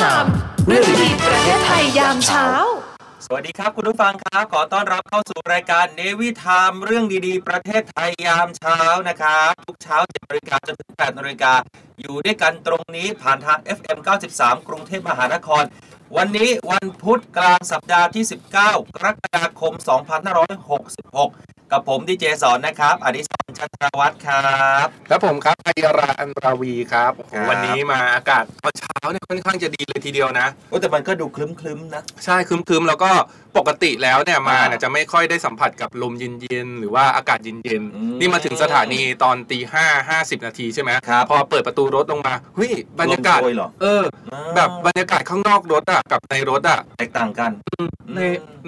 ชามเรื่องดีประเทศไทยยามเช้า สวัสดีครับคุณผู้ฟังครับขอต้อนรับเข้าสู่รายการเนวิทามเรื่องดีๆ ประเทศไทยยามเช้านะครับทุกเช้า7นาฬิกาจนถึง8นาฬิกาอยู่ด้วยกันตรงนี้ผ่านทาง FM 93 กรุงเทพมหานคร วันนี้วันพุธกลางสัปดาห์ที่ 19 กรกฎาคม 2566 กับผมดีเจสอนนะครับอดิศรชัตรวัฒน์ครับครับผมครับไอยราอันราวีครับโอ้โหครับ วันนี้มาอากาศตอนเช้าเนี่ยค่อนข้างจะดีเลยทีเดียวนะ โอ้แต่มันก็ดูคลึ้มๆนะ ใช่ครึมๆแล้วก็ปกติแล้วเนี่ยมาอ่าเนี่ยจะไม่ค่อยได้สัมผัสกับลมเย็นๆหรือว่าอากาศเย็นอืมๆนี่มาถึงสถานีตอนตีห้าห้าสิบนาทีใช่ไหมครับ พอเปิดประตูรถลงมาเฮ้ยบรรยากาศ ลมโชยเหรอเออ แบบบรรยากาศข้างนอกรถอะกับในรถอะแตกต่างกัน ใน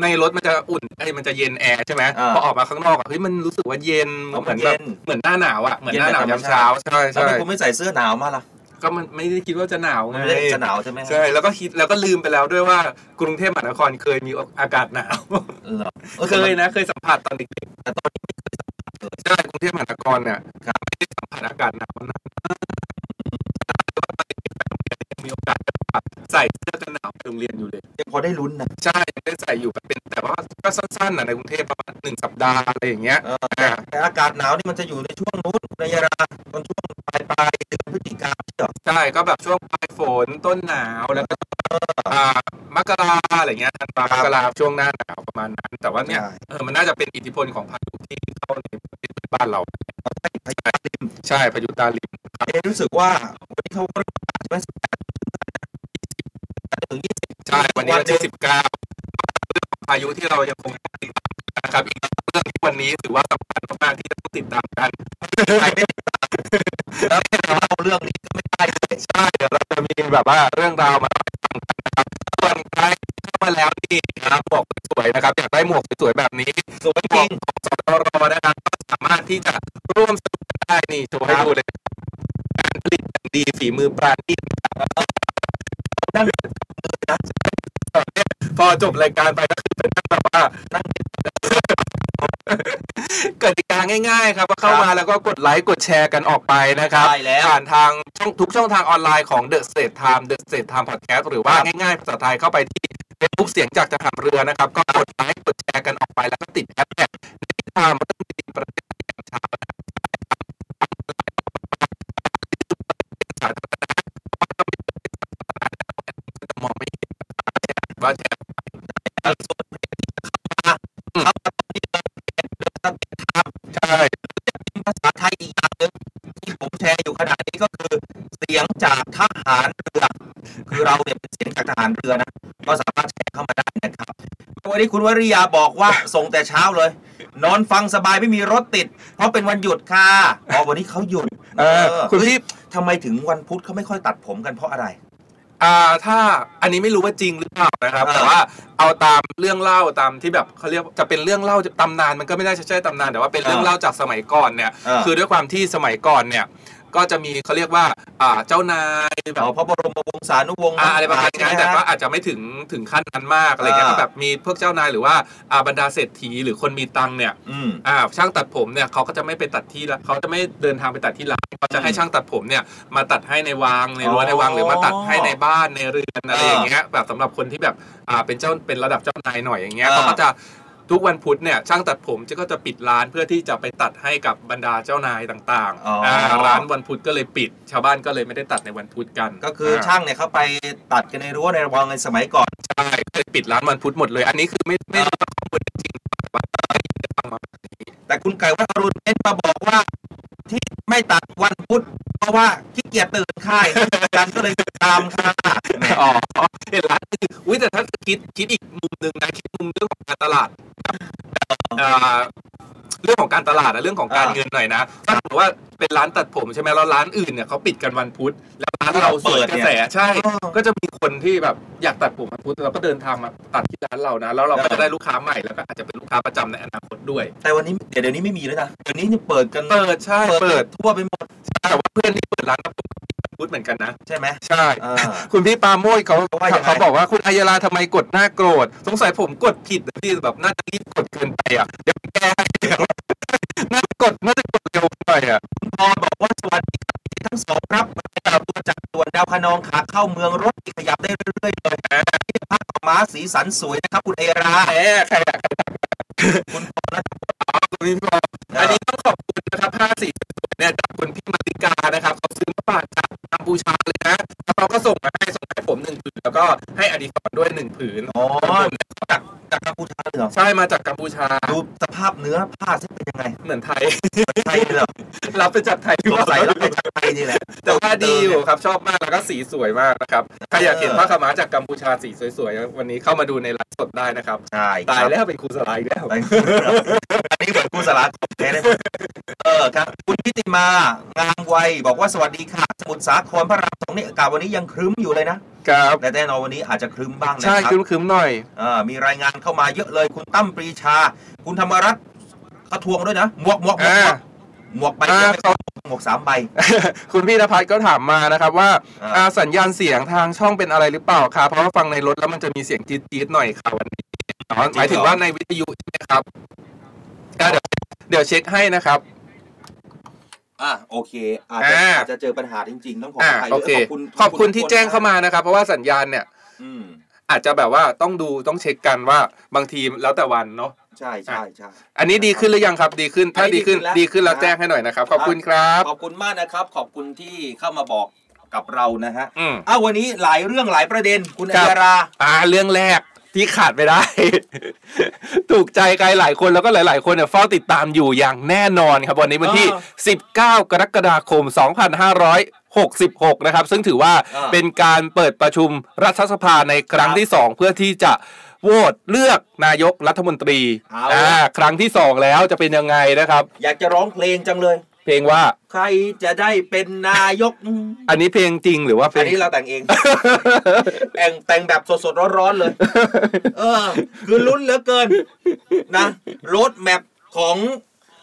ในรถมันจะอุ่นไอ้ยมันจะเย็นแอร์ใช่ไหมอ่า พอออกมาข้างนอกอะเฮ้ยมันรู้สึกว่าเย็นอ๋อเหมือนมันแบเย็บนเหมือนหน้าหนาวอะเหมือนเย็นหน้าหนาวแบบธรรมยามเช้าใช่แล้วใช่ทำไมคุณไม่ใส่เสื้อหนาวมาล่ะก็มันไม่ได้คิดว่าจะหนาวไงไม่ได้จะหนาวใช่ไหมใช่แล้วก็คิดแล้วก็ลืมไปแล้วด้วยว่ากรุงเทพมหานครเคยมีอากาศหนาวเหรอเคยนะเคยสัมผัสตอนเด็กแต่ตอนนี้ไม่เคยสัมผัสเลยๆใช่กรุงเทพมหานครเนี่ยครับไม่ได้สัมผัสอากาศหนาวนะมีโอกาส ใส่เสื้อกันหนาวไปโรงเรียนอยู่เลย ยังพอได้ลุ้นนะใช่ยังได้ใส่อยู่แบบเป็นแต่ว่าก็สั้นๆนะในกรุงเทพประมาณหนึ่งสัปดาห์อะไรอย่างเงี้ยเออแต่แต่อากาศหนาวนี่มันจะอยู่ในช่วงนู้นในยาราตอนช่วงปลายปลายๆเดือนพฤศจิกาใช่เหรอใช่ก็แบบช่วงปลายฝนต้นหนาวแล้วก็อ่ามกราอะไรเงี้ยธันวามกราช่วงหน้าหนาวประมาณนั้น แต่ว่าเนี่ยใช่เออมันน่าจะเป็นอิทธิพลของพายุที่เข้าในประเทศบ้านเราพายุริมใช่พายุตาลิมเอ๊ะรู้สึกว่าวันนี้เขาก็ใช่ไหมสิบแปด ถึงยี่สิบใช่วันนี้วันที่หงสิบเก้าเรื่องของพายุที่เรายังคงติดตามนะครับอีกเรื่องที่วันนี้ถือว่าสำคัญมากๆที่จะต้องติดตามกันใครไม่ได้ตามแล้วไม่เล่าเรื่องนี้ก็ไม่ได้เลยใช่เดี๋ยวเราจะมีแบบว่าเรื่องราวมาเล่าให้ฟังกันนะครับส่วนใครเข้ามาแล้วนี่นะครับหมวกสวยๆนะครับอยากได้หมวกสวยๆแบบนี้สวยจริงของสตรนะครับก็สามารถที่จะร่วมสนุกได้นี่โชว์ให้ดูเลยการผลิตอย่างดีฝีมือปราณีตนะครับ นั่นพอจบรายการไปก็คือเป็นแบบว่านั่งกติกาง่ายๆ ครับก็เข้ามาแล้วก็กดไลค์กดแชร์กันออกไปนะครับได้แล้วผ่านทางช่องทุกช่องทางออนไลน์ของ The State Time The State Time Podcast หรือว่าครับง่ายๆภาษาไทยเข้าไปที่ Facebook เสียงจากทหารเรือนะครับ ก็กดไลค์กดแชร์กันออกไปแล้วก็ติดแฮชแท็กในทางเรื่องดีๆประเทศไทยยามเช้าน ว่าแชร์แล้วส่วนเขามาเข้ามาตอนนี้เราเป็นเรื่องทำใช่ภาษาไทยอีกอย่างหนึ่งที่ผมแชร์อยู่ขณะนี้ก็คือ เสียงจากทหารเรือ คือเราเนี่ยเป็นเสียงจากทหารเรือนะก็สามารถแชร์เข้ามาได้นะครับวันนี้คุณวริยาบอกว่าส่งแต่เช้าเลย นอนฟังสบายไม่มีรถติด เพราะเป็นวันหยุดค่ะอ๋อวันนี้เขาหยุด เออ คุณพี่ทำไมถึงวันพุธเขาไม่ค่อยตัดผมกันเพราะอะไร อ่าถ้าอันนี้ไม่รู้ว่าจริงหรือเปล่านะครับอ่าแต่ว่าเอาตามเรื่องเล่าตามที่แบบเขาเรียกจะเป็นเรื่องเล่าตำนานมันก็ไม่ได้ใช่ตำนานแต่ว่าเป็นเรื่องเล่าจากสมัยก่อนเนี่ยอ่าคือด้วยความที่สมัยก่อนเนี่ย ก็จะมีเขาเรียกว่าอ่าเจ้านายแบบเอาพระบรมวงศานุวงศ์อ่าอะไรประมาณนี้ใช่ไหแต่ก็อาจจะไม่ถึงถึงขั้นนั้นมากอะไรเงี้ยอ่าก็แบบมีพวกเจ้านายหรือว่าอ่าบรรดาเศรษฐีหรือคนมีตังค์เนี่ยอืมอ่าช่างตัดผมเนี่ยเขาก็จะไม่ไปตัดที่ละเขาจะไม่เดินทางไปตัดที่ร้านเขาจะให้ช่างตัดผมเนี่ยมาตัดให้ในวังในรั้วอ๋อในวังหรือมาตัดให้ในบ้านในเรือนอะไรอย่างเงี้ยแบบสำหรับคนที่แบบอ่าเป็นเจ้าเป็นระดับเจ้านายหน่อยอย่างเงี้ยอ่าเขาก็จะ ทุกวันพุธเนี่ยช่างตัดผมจะก็จะปิดร้านเพื่อที่จะไปตัดให้กับบรรดาเจ้านายต่างอ๋ออ่าร้านวันพุธก็เลยปิด ชาวบ้านก็เลยไม่ได้ตัดในวันพุธกันก็คือช่างเนี่ยเขาไปตัดกันในรั้วในวังในสมัยก่อน ใช่ก็เลยปิดร้านวันพุธหมดเลย อันนี้คือไม่ไม่รู้ว่าข้อมูลจริงๆแต่ว่าได้ ฟังมาแบบนี้แต่คุณไก่วัดอรุณเม้นมาบอกว่า ที่ไม่ตัดวันพุธเพราะว่าขี้เกียจตื่นค่ายกันก็เลยตามค่ะแหมอ๋อเห็นร้านอื่นอุ้ยแต่ถ้าคิดคิดอีกมุมหนึ่งนะคิดมุมเรื่องของการตลาดอ่าเรื่องของการตลาดอะเรื่องของการอ่าเงินหน่อยนะถ้าสมมติว่าเป็นร้านตัดผมใช่ไหมแล้วร้านอื่นเนี่ยเขาปิดกันวันพุธแล้วร้านเราสวนกระแสใช่เออก็จะมีคนที่แบบอยากตัดผมวันพุธเราก็เดินทางมาตัดที่ร้านเรานะแล้วเราก็จะได้ลูกค้าใหม่แล้วก็อาจจะเป็นลูกค้าประจำในอนาคตด้วย แต่วันนี้เดี๋ยวเดี๋ยวนี้ไม่มีแล้วนะเดี๋ยวนี้นี่เปิดกันเปิดใช่เปิดทั่วไปหมดแต่ว่าเพื่อนที่เปิดร้านตัดผมวันพุธเหมือนกันนะ ใช่ไหมใช่อ่าคุณพี่ปาโมยเขาเขาว่ายังไงเขาบอกว่าคุณอัยราทำไมกดหน้าโกรธ สงสัยผมกดผิดนะพี่แบบน่าจะรีบกดเกินไปอะเดี๋ยวแก้ให้น่าจะกดน่าจะกดเร็วไปอะคุณพอบอกว่าสวัสดีครับทั้งสองครับจากตัวจากตัวนดาวคะนองขาเข้าเมืองรถที่ขยับได้เรื่อยๆเลยนะที่พักม้าสีสันสวยนะครับ คุณเอราแหมใครอะใครอะคุณพอนะอ๋อคุณพี่ปออันนี้ต้องขอบคุณนะครับผ้าสีสวยๆเนี่ยจากคุณพี่มาริกานะครับเขาซื้อ มาฝากจากกัมพูชาเลยนะแล้วเขาก็ส่งมาให้ส่งให้ผมหนึ่งผืนแล้วก็ให้อดีศรด้วยหนึ่งผืนอ๋อผมเนี่ยจากจากกัมพูชาเลยเหรอใช่มาจากกัมพูชาดูสภาพเนื้อผ้าซิเป็นยังไง เหมือนไทยไทยเลยเหรอรับไปจากไทยสงสัยแล้วไปจากไทยนี่แหละแต่ว่าดีอยู่ครับชอบมากแล้วก็สีสวยมากนะครับใครอยากเห็นผ้าขาวม้าจากกัมพูชาสีสวยๆวันนี้เข้ามาดูในไลฟ์สดได้นะครับใช่ตายครับแล้วเป็นครูสไลด์แล้วอันนี้เหมือนกูสลาของแท้เลยเออครับ คุณพิติมางามวัยบอกว่าสวัสดีค่ะสมุทรสาครพระรามสองนี่อากาศวันนี้ยังครึ้มอยู่เลยนะครับแต่แน่นอนวันนี้อาจจะครึ้มบ้างนะใช่ครับคืมๆหน่อยเอ่อมีรายงานเข้ามาเยอะเลยคุณตั้มปรีชา คุณธรรมรัตน์เขาทวงด้วยนะหมวกหมวกหมวกอ่า หมวกใบอ่าเดียวไม่พอหมวกสามใบ คุณพี่นภัสก็ถามมานะครับว่าอ่า อ่าสัญญาณเสียงทางช่องเป็นอะไรหรือเปล่าครับเพราะว่าฟังในรถแล้วมันจะมีเสียงจี๊ดๆหน่อยค่ะวันนี้อ๋อหมายถึงว่าในวิทยุใช่ไหมครับอ่าเดี๋ยวเดี๋ยวเช็คให้นะครับ อะโอเค อาจจะอ่า อาจจะเจอปัญหาจริง ๆ ต้องขออ่าอภัยโอด้วยเคขอบคุณขอบคุณทุกที่แจ้งเข้ามานะครับ เพราะว่าสัญญาณเนี่ย อืมอาจจะแบบว่าต้องดูต้องเช็คกันว่าบางทีแล้วแต่วันเนาะใช่ใช่ใช่ อันนี้ดีขึ้นหรือยังครับ ดีขึ้นถ้าอันนี้ดีขึ้นดีดีขึ้ขึ้นนแล้แล้ววแจ้งให้หน่อยนะครับ ขอบคุณครับ ขอบคุณมากนะครับ ขอบคุณที่เข้ามาบอกกับเรานะฮะอืม อ้าววันนี้หลายเรื่องหลายประเด็นคุณครัอับยรา อ่าเรื่องแรก ที่ขาดไม่ได้ ถูกใจใครหลายคนแล้วก็หลาย ๆ คนเนี่ยเฝ้าติดตามอยู่อย่างแน่นอนครับ วันนี้วันที่ 19 กรกฎาคม 2566 นะครับ ซึ่งถือว่าเป็นการเปิดประชุมรัฐสภาในครั้งที่ 2 เพื่อที่จะโหวตเลือกนายกรัฐมนตรีเอาอ่าครั้งที่ 2 แล้วจะเป็นยังไงนะครับ อยากจะร้องเพลงจังเลย เพลงว่า ใครจะได้เป็นนายก อันนี้เพลงจริงหรือว่าเพลอันง นี้เราแต่งเอง แต่งแต่งแบบสดๆร้อนๆเลย เออ คือลุ้นเหลือเกิน นะรถแมพของ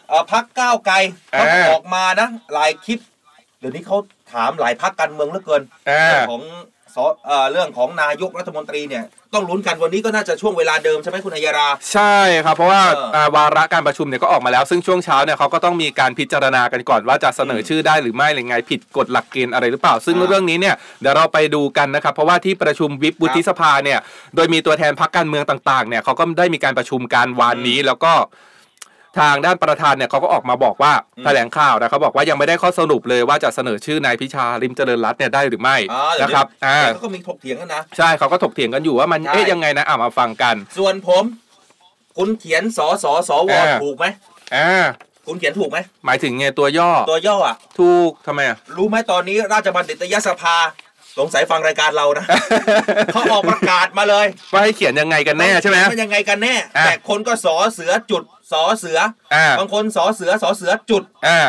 เอ่อพักก้าวไกลต้องอ่าออกมานะ หลายคลิป เดี๋ยวนี้เขาถามหลายพักการเมืองเหลือเกินอ่า เรื่องของ สเอ่อเรื่องของนายกรัฐมนตรีเนี่ยต้องลุ้นกันวันนี้ก็น่าจะช่วงเวลาเดิมใช่ไหมคุณอัยรา ใช่ครับเพราะว่าเอออ่าวาระการประชุมเนี่ยก็ออกมาแล้ว ซึ่งช่วงเช้าเนี่ยเขาก็ต้องมีการพิจารณากันก่อนว่าจะเสนอชื่อได้หรือไม่หรือไงผิดกฎหลักเกณฑ์อะไรหรือเปล่า ซึ่งอ่าเรื่องนี้เนี่ยเดี๋ยวเราไปดูกันนะครับเพราะว่าที่ประชุมวิปวุฒิสภาเนี่ยโดยมีตัวแทนพรรคการเมืองต่างๆเนี่ยเขาก็ได้มีการประชุมการวานนี้แล้วก็ ทางด้านประธานเนี่ยเขาก็ออกมาบอกว่าอืมแถลงข่าวนะเขาบอกว่ายังไม่ได้ข้อสรุปเลยว่าจะเสนอชื่อนายพิชาลิมเจริญรัตน์เนี่ยได้หรือไม่อ่าเดี๋ยวนะครับอ่าเดี๋ยวเขาก็มีถกเถียงกันนะ ใช่เขาก็ถกเถียงกันอยู่ว่ามันใช่เอ๊ะยังไงนะอะมาฟังกัน ส่วนผม คุณเขียนสอสอสวอ่าถูกไหมอ่าคุณเขียนถูกไหมหมายถึงไงตัวย่อตัวย่ออะ ถูกทำไมอะรู้ไหมตอนนี้ราชบัณฑิตยสภาสงสัยฟังรายการเรานะเขาออกประกาศมาเลยว่าให้เขียนยังไงกันแน่ใช่ไหมมันยังไงกันแน่อะแต่คนก็สอเสือจุด สอเสืออ่าบางคนสอเสือสอเสือจุดอ่า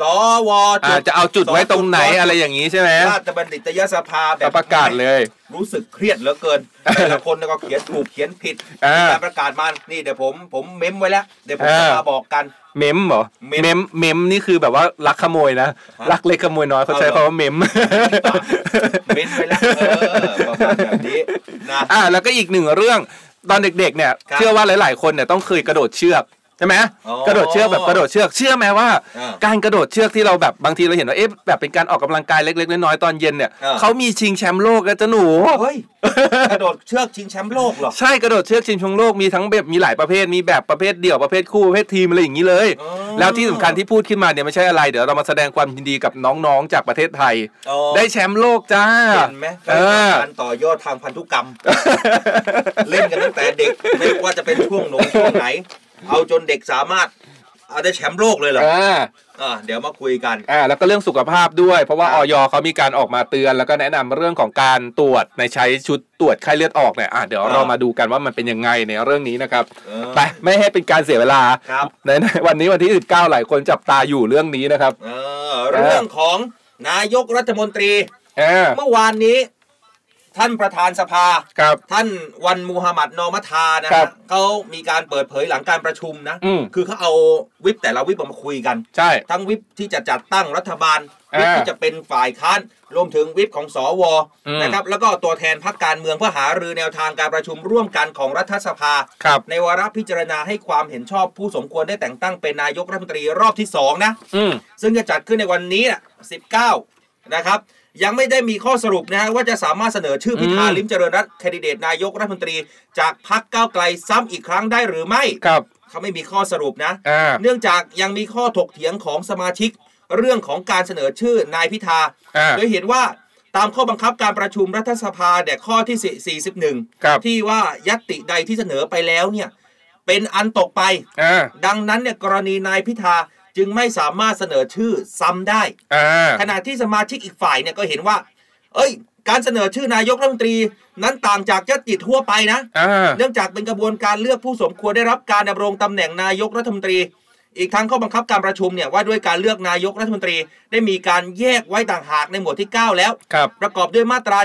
สวอ่าจุดจะเอาจุดไว้ตรงไหนสจุดอะไรอย่างนี้ใช่ไหมราชบัณฑิตยสภาแบก็บประกาศเลย รู้สึกเครียดเหลือเกินแต่ละคนก็เขียนถูกเขียนผิดอ่าการประกาศมานี่เดี๋ยวผมผมเม้มไว้แล้วเดี๋ยวผมจะอ่ามมาบอกกัน เม้มเหรอเม้มเม้มเม้มนี่คือแบบว่ารักขโมยนะฮะรักเล็กขโมยน้อยเขาใช้เอาเหรอคำว่าเม้มเม้มไว้แล้วเออประมาณแบบนี้นะอ่าแล้วก็อีกหนึ่งเรื่องตอนเด็กๆเนี่ยครับเชื่อว่าหลาย ๆ คนเนี่ยต้องเคยกระโดดเชือก ใช่ไหมอ๋อกระโดดเชือกแบบกระโดดเชือกเชื่อไหมว่า อ่าการกระโดดเชือกที่เราแบบบางทีเราเห็นว่าเอ๊ะแบบเป็นการออกกำลังกายเล็กๆน้อยๆตอนเย็นเนี่ยอ่า เขามีชิงแชมป์โลกกันจ้ะหนู เฮ้ยกระโดดเชือกชิงแชมป์โลกเหรอ ใช่กระโดดเชือกชิงแชมป์โลกมีทั้งแบบมีหลายประเภทมีแบบประเภทเดี่ยวประเภทคู่ประเภททีมอะไรอย่างนี้เลย อ๋อ แล้วที่สำคัญที่พูดขึ้นมาเนี่ยไม่ใช่อะไรเดี๋ยวเรามาแสดงความยินดีกับน้องๆจากประเทศไทย อ๋อได้แชมป์โลกจ้าเห็นไหมเออ การต่อยอดทางพันธุกรรม เล่นกันตั้งแต่เด็กไม่ว่าจะเป็นช่วงหนงช่วงไหน เอาจนเด็กสามารถเอาได้แชมป์โลกเลยเหรออ่าอ่าเดี๋ยวมาคุยกันอ่าแล้วก็เรื่องสุขภาพด้วย เพราะว่าครัอบอยเขามีการออกมาเตือน แล้วก็แนะนำเรื่องของการตรวจในใช้ชุดตรวจไข้เลือดออกเนี่ยอะเดี๋ยวเรามาดูกันว่ามันเป็นยังไงในเรื่องนี้นะครับเออไปไม่ให้เป็นการเสียเวลาครับในในวันนี้วันที่ 19 หลายคนจับตาอยู่เรื่องนี้นะครับเออเรื่องของนายกรัฐมนตรีอ่าเมื่อวานนี้ ท่านประธานสภาครับท่านวันมูฮัมหมัดนอมัทานะครัฮะบเขามีการเปิดเผยหลังการประชุมนะ อืม คือเขาเอาวิปแต่ละวิปมาคุยกัน ใช่ ทั้งวิปที่จะจัดตั้งรัฐบาลอ่าวิปที่จะเป็นฝ่ายค้านรวมถึงวิปของสวอืม นะครับแล้วก็ตัวแทนพรรคการเมืองเพื่อหารือแนวทางการประชุมร่วมกันของรัฐสภา ครับ ในวาระพิจารณาให้ความเห็นชอบผู้สมควรได้แต่งตั้งเป็นนายกรัฐมนตรีรอบที่สองนะ อืมซึ่งจะจัดขึ้นในวันนี้น่ะ19 นะครับ ยังไม่ได้มีข้อสรุปนะฮะว่าจะสามารถเสนอชื่อพิธาอืมลิมเจริญรัตน์แคนดิเดตนายกรัฐมนตรี จากพรรคก้าวไกลซ้ำอีกครั้งได้หรือไม่ ครับ เขาไม่มีข้อสรุปนะ อ่า เนื่องจากยังมีข้อถกเถียงของสมาชิก เรื่องของการเสนอชื่อนายพิธา อ่าโดยเห็นว่าตามข้อบังคับการประชุมรัฐสภาเนี่ยข้อที่41ครับที่ว่ายัตติใดที่เสนอไปแล้วเนี่ยเป็นอันตกไป อ่า ดังนั้นเนี่ยกรณีนายพิธา จึงไม่สามารถเสนอชื่อซ้ำได้อ่าขณะที่สมาชิกอีกฝ่ายเนี่ยก็เห็นว่า เอ้ย การเสนอชื่อนายกรัฐมนตรีนั้นต่างจากยติทั่วไปนะอ่าเนื่องจากเป็นกระบวนการเลือกผู้สมควรได้รับการดำรงตำแหน่งนายกรัฐมนตรี อีกทั้งข้อบังคับการประชุมเนี่ยว่าด้วยการเลือกนายกรัฐมนตรี ได้มีการแยกไว้ต่างหากในหมวดที่ 9 แล้วครับประกอบด้วยมาตรา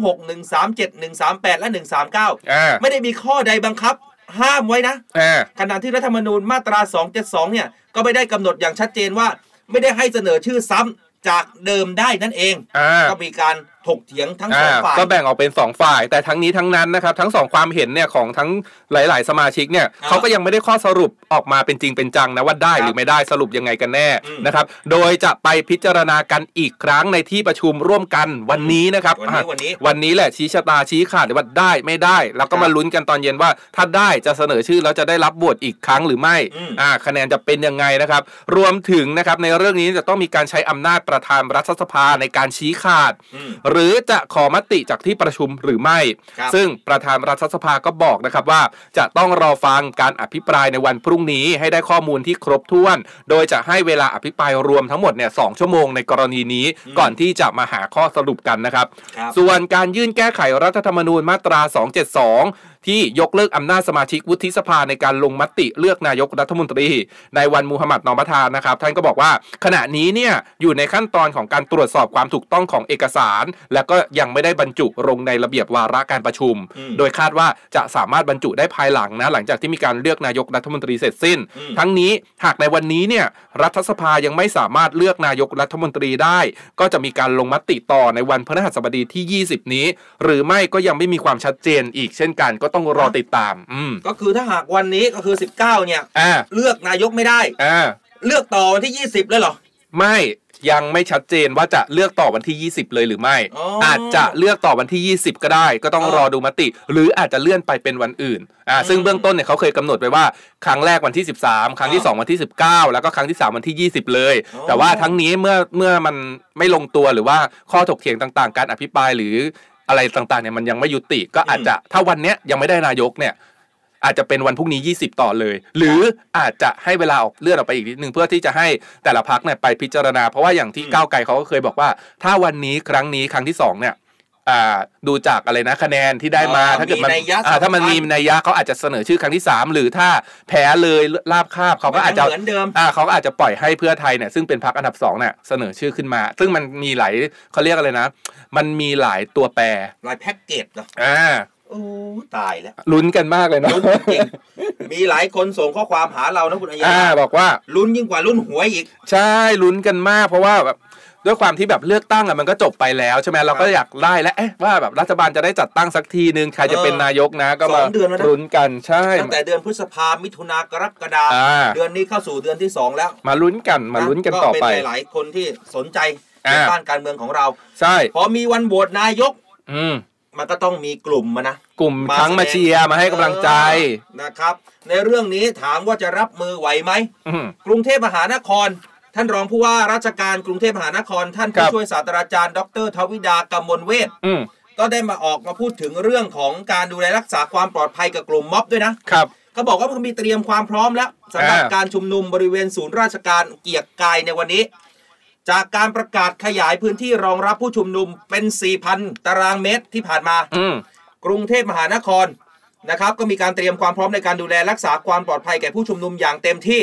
136 137 138 และ 139อ่าไม่ได้มีข้อใดบังคับ ห้ามไว้นะอ่าขณะที่รัฐธรรมนูญมาตรา 272 เนี่ย ก็ไม่ได้กำหนดอย่างชัดเจนว่า ไม่ได้ให้เสนอชื่อซ้ำจากเดิมได้นั่นเองอ่าก็มีการ ถกเถียงทั้งสองอ่าฝ่ายก็แบ่งออกเป็น2ฝ่าย แต่ทั้งนี้ทั้งนั้นนะครับทั้งสองความเห็นเนี่ยของทั้งหลาย ๆ สมาชิกเนี่ยอ่าเขาก็ยังไม่ได้ข้อสรุปออกมาเป็นจริงเป็นจังนะว่าได้ครับหรือไม่ได้สรุปยังไงกันแน่อืมนะครับโดยจะไปพิจารณากันอีกครั้งในที่ประชุมร่วมกันวันนี้นะครับวันนี้อะวันนี้วันนี้แหละชี้ชะตาชี้ขาดว่าได้ไม่ได้ แล้วก็ครับมาลุ้นกันตอนเย็นว่า ถ้าได้จะเสนอชื่อแล้วจะได้รับบทอีกครั้งหรือไม่อืมอ่าคะแนนจะเป็นยังไงนะครับ รวมถึงนะครับในเรื่องนี้จะต้องมีการใช้อำนาจประธานรัฐสภาในการชี้ขาดอืมหรือจะขอมติจากที่ประชุมหรือไม่ครับซึ่งประธานรัฐสภาก็บอกนะครับว่า จะต้องรอฟังการอภิปรายในวันพรุ่งนี้ให้ได้ข้อมูลที่ครบถ้วน โดยจะให้เวลาอภิปรายรวมทั้งหมดเนี่ยสชั่วโมงในกรณีนี้ก่อนที่จะมาหาข้อสรุปกันนะครับครับส่วนการยื่นแก้ไขรัฐธรรมนูญมาตรา 272 ที่ยกเลิกอำนาจสมาชิกวุฒิสภาในการลงมติเลือกนายกรัฐมนตรี ในวันมูฮัมหมัดนอมัทานะครับ ท่านก็บอกว่าขณะนี้เนี่ยอยู่ในขั้นตอนของการตรวจสอบความถูกต้องของเอกสาร และก็ยังไม่ได้บรรจุลงในระเบียบวาระการประชุมอืมโดยคาดว่าจะสามารถบรรจุได้ภายหลังนะหลังจากที่มีการเลือกนายกรัฐมนตรีเสร็จสิ้นอืมทั้งนี้หากในวันนี้เนี่ยรัฐสภายังไม่สามารถเลือกนายกรัฐมนตรีได้ ก็จะมีการลงมติต่อในวันพฤหัสบดีที่ 20 นี้ หรือไม่ก็ยังไม่มีความชัดเจนอีกเช่นกันก็ต้องรอติดตาม อืมก็คือถ้าหากวันนี้ก็คือ 19 เนี่ยอ่าเลือกนายกไม่ได้อ่าเลือกต่อวันที่ 20 เลยเหรอ ไม่ยังไม่ชัดเจนว่าจะเลือกต่อวันที่ 20 เลยหรือไม่ อ๋อออาจจะเลือกต่อวันที่ 20 ก็ได้ ก็ต้องอ๋อรอดูมติ หรืออาจจะเลื่อนไปเป็นวันอื่นอ่าซึ่งเบื้องต้นเนี่ยเขาเคยกำหนดไว้ว่าครั้งแรกวันที่ 13 ครั้งที่ 2 วันที่ 19 แล้วก็ครั้งที่ 3 วันที่ 20 เลย อ๋อ แต่ว่าทั้งนี้เมื่อเมื่อมันไม่ลงตัวหรือว่าข้อถกเถียงต่างๆ การอภิปรายหรือ อะไรต่างๆเนี่ยมันยังไม่ยุติก็อาจจะถ้าวันเนี้ยยังไม่ได้นายกเนี่ย อาจจะเป็นวันพรุ่งนี้ 20 ต่อเลย หรืออาจจะให้เวลาออกเลื่อนออกไปอีกนิดนึงเพื่อที่จะให้แต่ละพักเนี่ยไปพิจารณา เพราะว่าอย่างที่อืมก้าวไกลเขาก็เคยบอกว่า ถ้าวันนี้ครั้งนี้ครั้งที่สองเนี่ย อ่าดูจากอะไรนะคะแนนที่ได้มาอ่าถ้าเกิดมันมีนัยยะอ่าถ้ามันสำคัญมีนัยยะเขาอาจจะเสนอชื่อครั้งที่ 3 หรือถ้าแพ้เลยลาบคาบเขาก็อาจจะเหมือนเดิมอ่าเขาก็อาจจะปล่อยให้เพื่อไทยเนี่ยซึ่งเป็นพรรคอันดับสองเนี่ยเสนอชื่อขึ้นมา ซึ่งมันมีหลายเขาเรียกอะไรนะ มันมีหลายตัวแปรลายแพ็กเกจเหรออ่าโอ้ตายแล้วลุ้นกันมากเลยเนาะลุ้นจริงๆมีหลายคนส่งข้อความหาเรานะคุณอัยยาอ่าบอกว่าลุ้นยิ่งกว่าลุ้นหวยอีก ใช่ลุ้นกันมากเพราะว่าแบบ ด้วยความที่แบบเลือกตั้งอะมันก็จบไปแล้วใช่ไหมเราก็อยากไล่แล้วเอ๊ะว่าแบบรัฐบาลจะได้จัดตั้งสักทีนึงใครจะเป็นนายกนะ ก็มาสองเดือนแล้วนะลุ้นกันใช่ตั้งแต่เดือนพฤษภามิถุนากรกฎาอ่าเดือนนี้เข้าสู่เดือนที่ 2 แล้ว มาลุ้นกันมาลุ้นกันต่อไปก็เป็นหลายๆคนที่สนใจในอ่าบ้านการเมืองของเรา ใช่พอมีวันโหวตนายก อืมมันก็ต้องมีกลุ่มมานะกลุ่มมาทั้งมาแสดงเชียร์มาให้กำลังใจเออนะครับ ในเรื่องนี้ถามว่าจะรับมือไหวไหมอืมกรุงเทพมหานคร ท่านรองผู้ว่าราชการกรุงเทพมหานคร ท่านครัผู้บช่วยศาสตราจารย์ ดรทวิดากำมลเวทอืมก็ได้มาออกมาพูดถึงเรื่องของการดูแลรักษาความปลอดภัยกับกลุ่มม็อบด้วยนะเขาบอกว่ามันมีเตรียมความพร้อมแล้วสำหรับอ่าการชุมนุมบริเวณศูนย์ราชการเกียรติกายในวันนี้ จากการประกาศขยายพื้นที่รองรับผู้ชุมนุมเป็น 4,000 ตารางเมตรที่ผ่านมาอืมกรุงเทพมหานครนะครับ ก็มีการเตรียมความพร้อมในการดูแลรักษาความปลอดภัยแก่ผู้ชุมนุมอย่างเต็มที่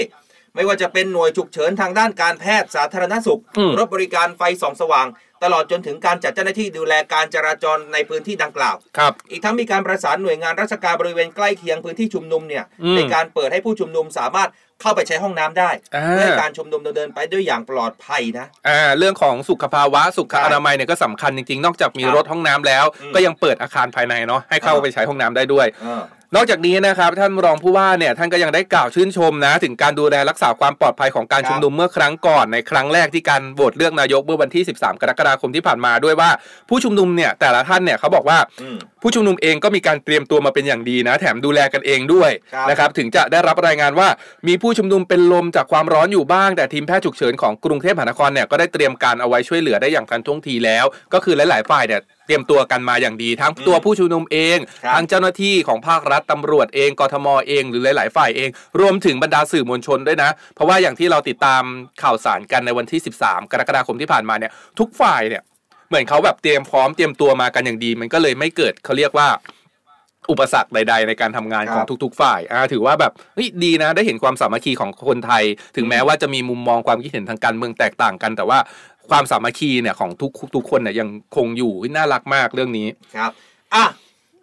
ไม่ว่าจะเป็นหน่วยฉุกเฉินทางด้านการแพทย์สาธารณสุขอืมรถบริการไฟส่องสว่าง ตลอดจนถึงการจัดเจ้าหน้าที่ดูแลการจราจรในพื้นที่ดังกล่าว ครับ อีกทั้งมีการประสานหน่วยงานราชการบริเวณใกล้เคียงพื้นที่ชุมนุมเนี่ยอืม ในการเปิดให้ผู้ชุมนุมสามารถเข้าไปใช้ห้องน้ำได้อ่าเพื่อให้การชุมนุมดำเนินไปด้วยอย่างปลอดภัยนะ อ่าเรื่องของสุขภาวะสุขใช่อนามัยเนี่ยก็สำคัญจริงๆ นอกจากมีครับรถห้องน้ำแล้ว อืมก็ยังเปิดอาคารภายในเนาะให้เข้าอ่า ไปใช้ห้องน้ำได้ด้วย เออ นอกจากนี้นะครับท่านรองผู้ว่าเนี่ยท่านก็ยังได้กล่าวชื่นชมนะ ถึงการดูแลรักษาความปลอดภัยของการครับชุมนุมเมื่อครั้งก่อนในครั้งแรกที่การโหวตเลือกนายกเมื่อวันที่ 13 กรกฎาคมที่ผ่านมาด้วยว่า ผู้ชุมนุมเนี่ยแต่ละท่านเนี่ยเขาบอกว่าอืมผู้ชุมนุมเองก็มีการเตรียมตัวมาเป็นอย่างดีนะ แถมดูแลกันเองด้วยครับนะครับถึงจะได้รับรายงานว่ามีผู้ชุมนุมเป็นลมจากความร้อนอยู่บ้าง แต่ทีมแพทย์ฉุกเฉินของกรุงเทพมหานครเนี่ยก็ได้เตรียมการเอาไว้ช่วยเหลือได้อย่างทันท่วงทีแล้ว ก็คือหลาย ๆ ฝ่ายเนี่ยเต รียมตัวกันมาอย่างดี ทั้งตัวผู้ชุมนุมเองครับทั้งเจ้าหน้าที่ของภาครัฐตำรวจเองกทมเองหรือหลาย ๆ ฝ่ายเอง รวมถึงบรรดาสื่อมวลชนด้วยนะ เพราะว่าอย่างที่เราติดตามข่าวสารกันในวันที่ 13 กรกฎาคมที่ผ่านมาเนี่ยทุกฝ่ายเนี่ยเหมือนเขาแบบเตรียมพร้อมเตรียมตัวมากันอย่างดี มันก็เลยไม่เกิดเขาเรียกว่าอุปสรรคใด ๆ ในการทำงานครับของทุก ๆ ฝ่ายอ่าถือว่าแบบเฮ้ยดีนะ ได้เห็นความสามัคคีของคนไทย ถึงแม้ว่าจะมีมุมมองความคิดเห็นทางการเมืองแตกต่างกัน แต่ว่า ความสามัคคีเนี่ยของทุกทุกคนเนี่ยยังคงอยู่เฮ้ยน่ารักมากเรื่องนี้ครับอะ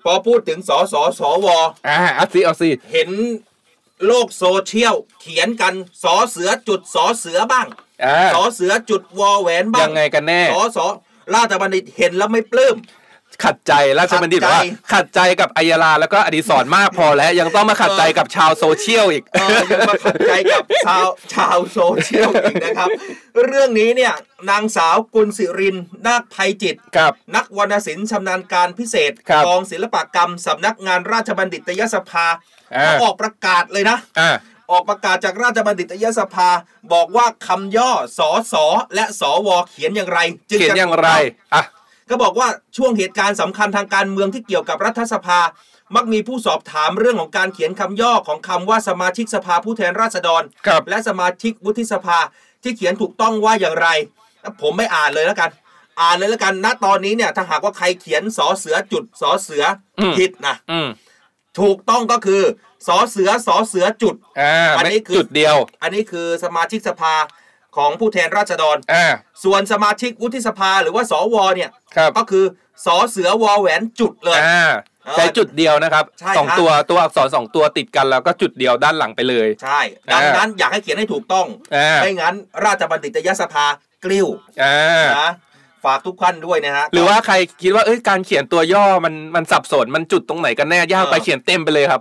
พอพูดถึงสสสวอ่าเอาสิเอาสิเห็นโลกโซเชียลเขียนกันสอเสือจุดสอเสือบ้างอ่าสอเสือจุดวอแหวนบ้างยังไงกันแน่สอสอราชบัณฑิตเห็นแล้วไม่ปลื้ม ขัดใจราชบัณฑิตขัดใจว่า ขัดใจกับอัยยาลาแล้วก็อดีศรมากพอแล้ว ยังต้องมาขัดใจกับชาวโซเชียลอีกเออยังมาขัดใจกับชาวชาวโซเชียลอีกนะครับ เรื่องนี้เนี่ยนางสาวกุลสิรินนาคภัยจิตครับนักวรรณศิลป์ชำนาญการพิเศษครับกองศิลปกรรมสำนักงานราชบัณฑิตยสภาอ่าเขาออกประกาศเลยนะอ่าออกประกาศจากราชบัณฑิตยสภา บอกว่าคำย่อสอสอและสอวอเขียนอย่างไร จึงเขียนจะอย่างไรอะ ก็บอกว่าช่วงเหตุการณ์สำคัญทางการเมืองที่เกี่ยวกับรัฐสภา มักมีผู้สอบถามเรื่องของการเขียนคำย่อของคำว่าสมาชิกสภาผู้แทนราษฎรครับและสมาชิกวุฒิสภาที่เขียนถูกต้องว่าอย่างไร ผมไม่อ่านเลยแล้วกัน อ่านเลยแล้วกันณตอนนี้เนี่ยถ้าหากว่าใครเขียนสอเสือจุดสอเสืออมผิดนะอืมถูกต้องก็คือสอเสือสอเสือจุดอ่าอันไม่นี้คือจุดเดียว อันนี้คือสมาชิกสภา ของผู้แทนราษฎรอ่าส่วนสมาชิกวุฒิสภาหรือว่าสวเนี่ยครับก็คือสอเสือวอแหวนจุดเลยอ่าเออใช้จุดเดียวนะครับใช่สองครับตัวตัวอักษรสองตัวติดกันแล้วก็จุดเดียวด้านหลังไปเลย ใช่ ดังนั้นอยากให้เขียนให้ถูกต้องอ่าไม่งั้นราชบัณฑิตยสภากลิ้วอ่านะ ฝากทุกท่านด้วยนะฮะ หรือว่าใครคิดว่าเอ้ยการเขียนตัวย่อมันมันสับสนมันจุดตรงไหนกันแน่ยากไปเออเขียนเต็มไปเลยครับ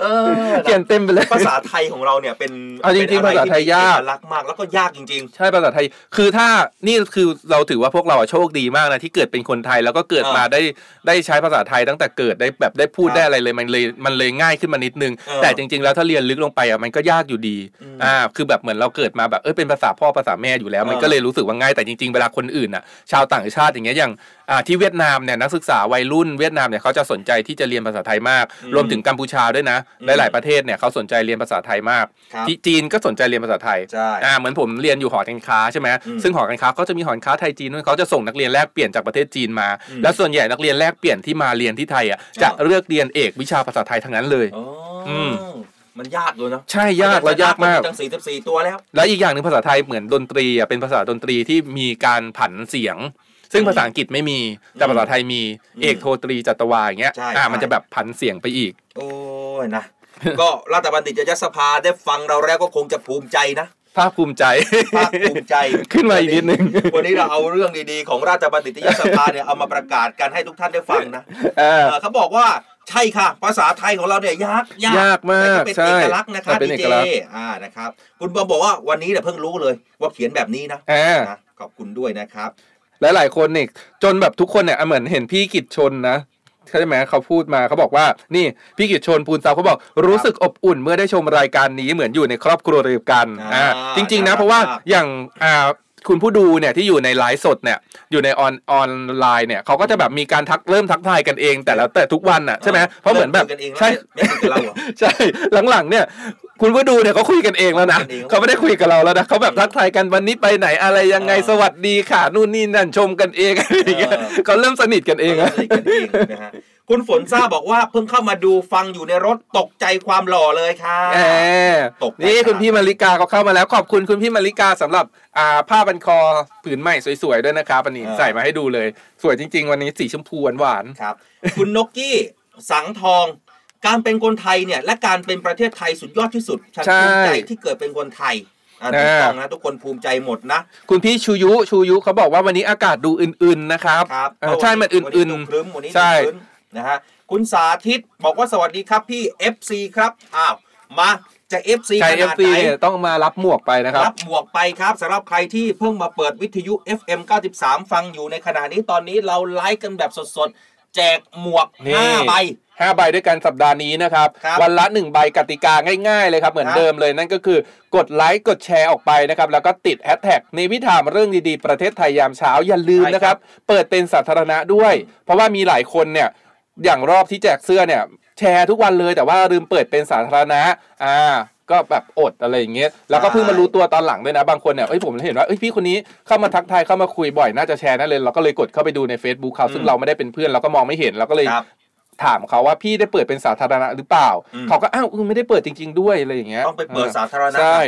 เออเขียนเต็มไปเลย ภาษาไทยของเราเนี่ยเป็นเอาจริงๆเป็นอะภาษาไทยยากที่มีเอกลักษณ์มากแล้วก็ยากจริงใช่ภาษาไทย คือถ้านี่คือเราถือว่าพวกเราอะโชคดีมากนะที่เกิดเป็นคนไทยแล้วก็เกิดเออมาได้ได้ใช้ภาษาไทยตั้งแต่เกิดได้แบบได้พูดครับได้อะไรเลยมันเลยมันเลยง่ายขึ้นมานิดนึงเออแต่จริง ๆ แล้วถ้าเรียนลึกลงไปอะมันก็ยากอยู่ดีอืมอ่าคือแบบเหมือนเราเกิดมาแบบเออเป็นภาษาพ่อภาษาแม่อยู่แล้วมันเออก็เลยรู้สึกว่าง่ายแต่จริงๆเวลาคนอื่นอะชาวต่างชาติอย่างเงี้ยอย่างอ่าที่เวียดนามเนี่ยนักศึกษาวัยรุ่นเวียดนามเนี่ยเขาจะสนใจที่จะเรียนภาษาไทยมากอืมรวมถึงกัมพูชาด้วยนะอืมหลายๆประเทศเนี่ยเขาสนใจเรียนภาษาไทยมากครับที่จีนก็สนใจเรียนภาษาไทยใช่อ่าเหมือนผมเรียนอยู่หอการค้าใช่ไหมอืมซึ่งหอการค้าเขาจะมีหอการค้าไทยจีนด้วยเขาจะส่งนักเรียนแลกเปลี่ยนจากประเทศจีนมาอืมแล้วส่วนใหญ่นักเรียนแลกเปลี่ยนที่มาเรียนที่ไทยอะจะอ่าเลือกเรียนเอกวิชาภาษาไทยทั้งนั้นเลยอ๋ออม มันยากเลยเนาะใช่ยากแล้วยากมากตั้งสี่สิบสี่ตัวแล้ว แล้วอีกอย่างหนึ่งภาษาไทยเหมือนดนตรีอะเป็นภาษาดนตรีที่มีการผันเสียง ซึ่งภาษาอังกฤษไม่มีแต่ภาษาไทยมีอืมเอกโทตรีจัตวาอย่างเงี้ยใช่อ่าใช่มันจะแบบผันเสียงไปอีก โอ้ยนะก็ราชบัณฑิตยสภาได้ฟังเราแล้วก็คงจะภูมิใจนะภาคภูมิใจภาคภูมิใจขึ้นมาอีกนิดนึง วันนี้เราเอาเรื่องดีๆ ของราชบัณฑิตยสภาเนี่ยเอามาประกาศกันให้ทุกท่านได้ฟังนะอ่าเออเขาบอกว่า ใช่ค่ะ ภาษาไทยของเราเนี่ยยากยากมากแต่เป็นใช่เอกลักษณ์นะคะแต่เป็นดีเอเจกลักษณ์อ่านะครับ คุณบอมบอกว่าวันนี้เนี่ยเพิ่งรู้เลย ว่าเขียนแบบนี้นะอ่านะขอบคุณด้วยนะครับ หลายๆคนเนี่ยจนแบบทุกคนเนี่ยเหมือนเห็นพี่กิจชนนะใช่ไหมเขาพูดมาเขาบอกว่า นี่พี่กิจชนพูนทรัพย์เขาบอกรู้สึกอบอุ่นเมื่อได้ชมรายการนี้เหมือนอยู่ในครอบครัวเดียวกันอ่าอ่าจริง ๆ นะน่ารักเพราะว่ามากอย่างอ่า คุณผู้ดูเนี่ยที่อยู่ในไลฟ์สดเนี่ยอยู่ในออนออนไลน์เนี่ยเขาก็จะแบบมีการทักเริ่มทักทายกันเอง แต่แล้วแต่ทุกวันอะใช่ไหมเพราะเหมือนแบบคุยกันเองแล้วใช่ไม่คุยกับเราเหรอใช่หลังๆเนี่ยคุณผู้ดูเนี่ยเขาคุยกันเองแล้วนะคุยกันเองเขาไม่ได้คุยกับเราแล้วนะเขาแบบทักทายกันวันนี้ไปไหนอะไรยังไงเออสวัสดีค่ะนู่นนี่นั่นชมกันเองอะไรอย่างเงี้ยเออเขาเริ่มสนิทกันเองเออะอสนิทกันเองนะฮะคุณฝนทราบบอกว่าเพิ่งเข้ามาดูฟังอยู่ในรถตกใจความหล่อเลยค่ะแหมตกใจนี่คุณพี่มาริกาเขาเข้ามาแล้วขอบคุณคุณพี่มาริกาสำหรับอ่าผ้าบันคอผืนใหม่สวยๆด้วยนะครับอันนี้ใส่มาให้ดูเลย สวยจริง ๆ วันนี้สีชมพูหวานครับ คุณนกกี้สังทองการเป็นคนไทยเนี่ยและการเป็นประเทศไทยสุดยอดที่สุดฉันภูมิใจที่เกิดเป็นคนไทยอะถูกต้องนะทุกคนภูมิใจหมดนะๆคุณพี่ชูยุชูยุเขาบอกว่าวันนี้อากาศดูอื่นๆนะครับครับเออใช่มันอื่นวันนี้ดูครึ้มวันนี้ใช่ดูครึ้ม นะฮะคุณสาธิตบอกว่าสวัสดีครับพี่ FC ครับอ้าวมาจะ FC ๆใครขเอฟนาดซีไหนเนี่ยต้องมารับหมวกไปนะครับ รับหมวกไปครับสำหรับใครที่เพิ่งมาเปิดวิทยุ FM 93 ฟังอยู่ในขณะนี้ตอนนี้เราไลฟ์กันแบบสดๆ แจกหมวกนี่ 5ใบ ห้าใบด้วยกันสัปดาห์นี้นะครับ ครับวันละหนึ่งใบกติกาง่ายๆเลยครับ เหมือนครับ เดิมเลยนั่นก็คือกดไลค์กดแชร์ออกไปนะครับ แล้วก็ติดแฮชแท็กในวิถามเรื่องดีๆ ประเทศไทยยามเช้าอย่าลืมนะครับ เปิดเป็นสาธารณะด้วย เพราะว่ามีหลายคนเนี่ย อย่างรอบที่แจกเสื้อเนี่ย แชร์ทุกวันเลยแต่ว่าลืมเปิดเป็นสาธารณะ อ่า ก็แบบอดอะไรอย่างเงี้ยแล้วก็เพิ่งมารู้ตัวตอนหลังด้วยนะ บางคนเนี่ยเอ้ยผมเห็นว่าเอ้ยพี่คนนี้เข้ามาทักทายเข้ามาคุยบ่อยน่าจะแชร์นั่นเลยเราก็เลยกดเข้าไปดูใน Facebook เขาซึ่งเราไม่ได้เป็นเพื่อนเราก็มองไม่เห็นเราก็เลยครับ ถามเขาว่าพี่ได้เปิดเป็นสาธารณะหรือเปล่าอืม เขาก็อ้าวเออไม่ได้เปิดจริง ๆ ด้วยอะไรอย่างเงี้ยต้องไปเปิดสาธารณะ ใช่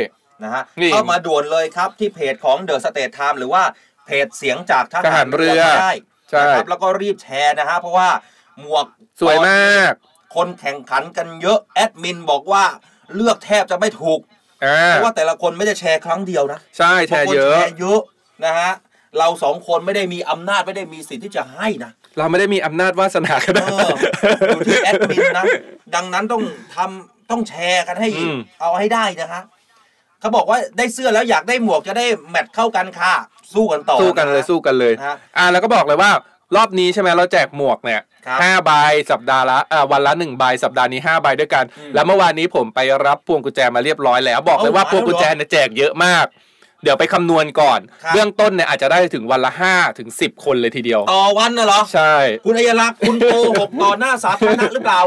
นะฮะนี่เข้ามาด่วนเลยครับที่เพจของ The State Time หรือว่าเพจเสียงจากททหาหารรเรืเรืออได้ใช่ นะครับแล้วก็รีบแชร์นะฮะเพราะว่า หมวกสวยมาก คนแข่งขันกันเยอะแอดมินบอกว่าเลือกแทบจะไม่ถูกอ่าเพราะว่าแต่ละคนไม่ได้แชร์ครั้งเดียวนะใช่แชร์เยอะบางคนแชร์เยอะนะฮะเราสองคนไม่ได้มีอำนาจไม่ได้มีสิทธิ์ที่จะให้นะเราไม่ได้มีอำนาจวาสนาขเอนาดอนั้นอยู่ที่แอดมินนะดังนั้นต้องทำต้องแชร์กันให้อืมเอาให้ได้นะฮะเขาบอกว่าได้เสื้อแล้วอยากได้หมวกจะได้แมทเข้ากันค่ะ สู้กันต่อสู้กันเลยะสู้กันเลยนะฮะอ่าแล้วก็บอกเลยว่า รอบนี้ใช่ไหมเราแจกหมวกเนี่ยครับห้าใบสัปดาห์ละอ่าวันละหนึ่งใบสัปดาห์นี้ห้าใบด้วยกัน อืมแล้วเมื่อวานนี้ผมไปรับพวงกุญแจมาเรียบร้อยแล้ว บอกเลยเอาว่ามาพวงกุญแจเนี่ยแจกเยอะมาก เดี๋ยวไปคำนวณก่อน ครับ เบื้องต้นเนี่ยอาจจะได้ถึงวันละห้าถึงสิบคนเลยทีเดียว ต่อวันน่ะเหรอ ใช่ คุณอัยลักษณ์คุณโกหกต่อหน้าสาธารณะหรือเปล่า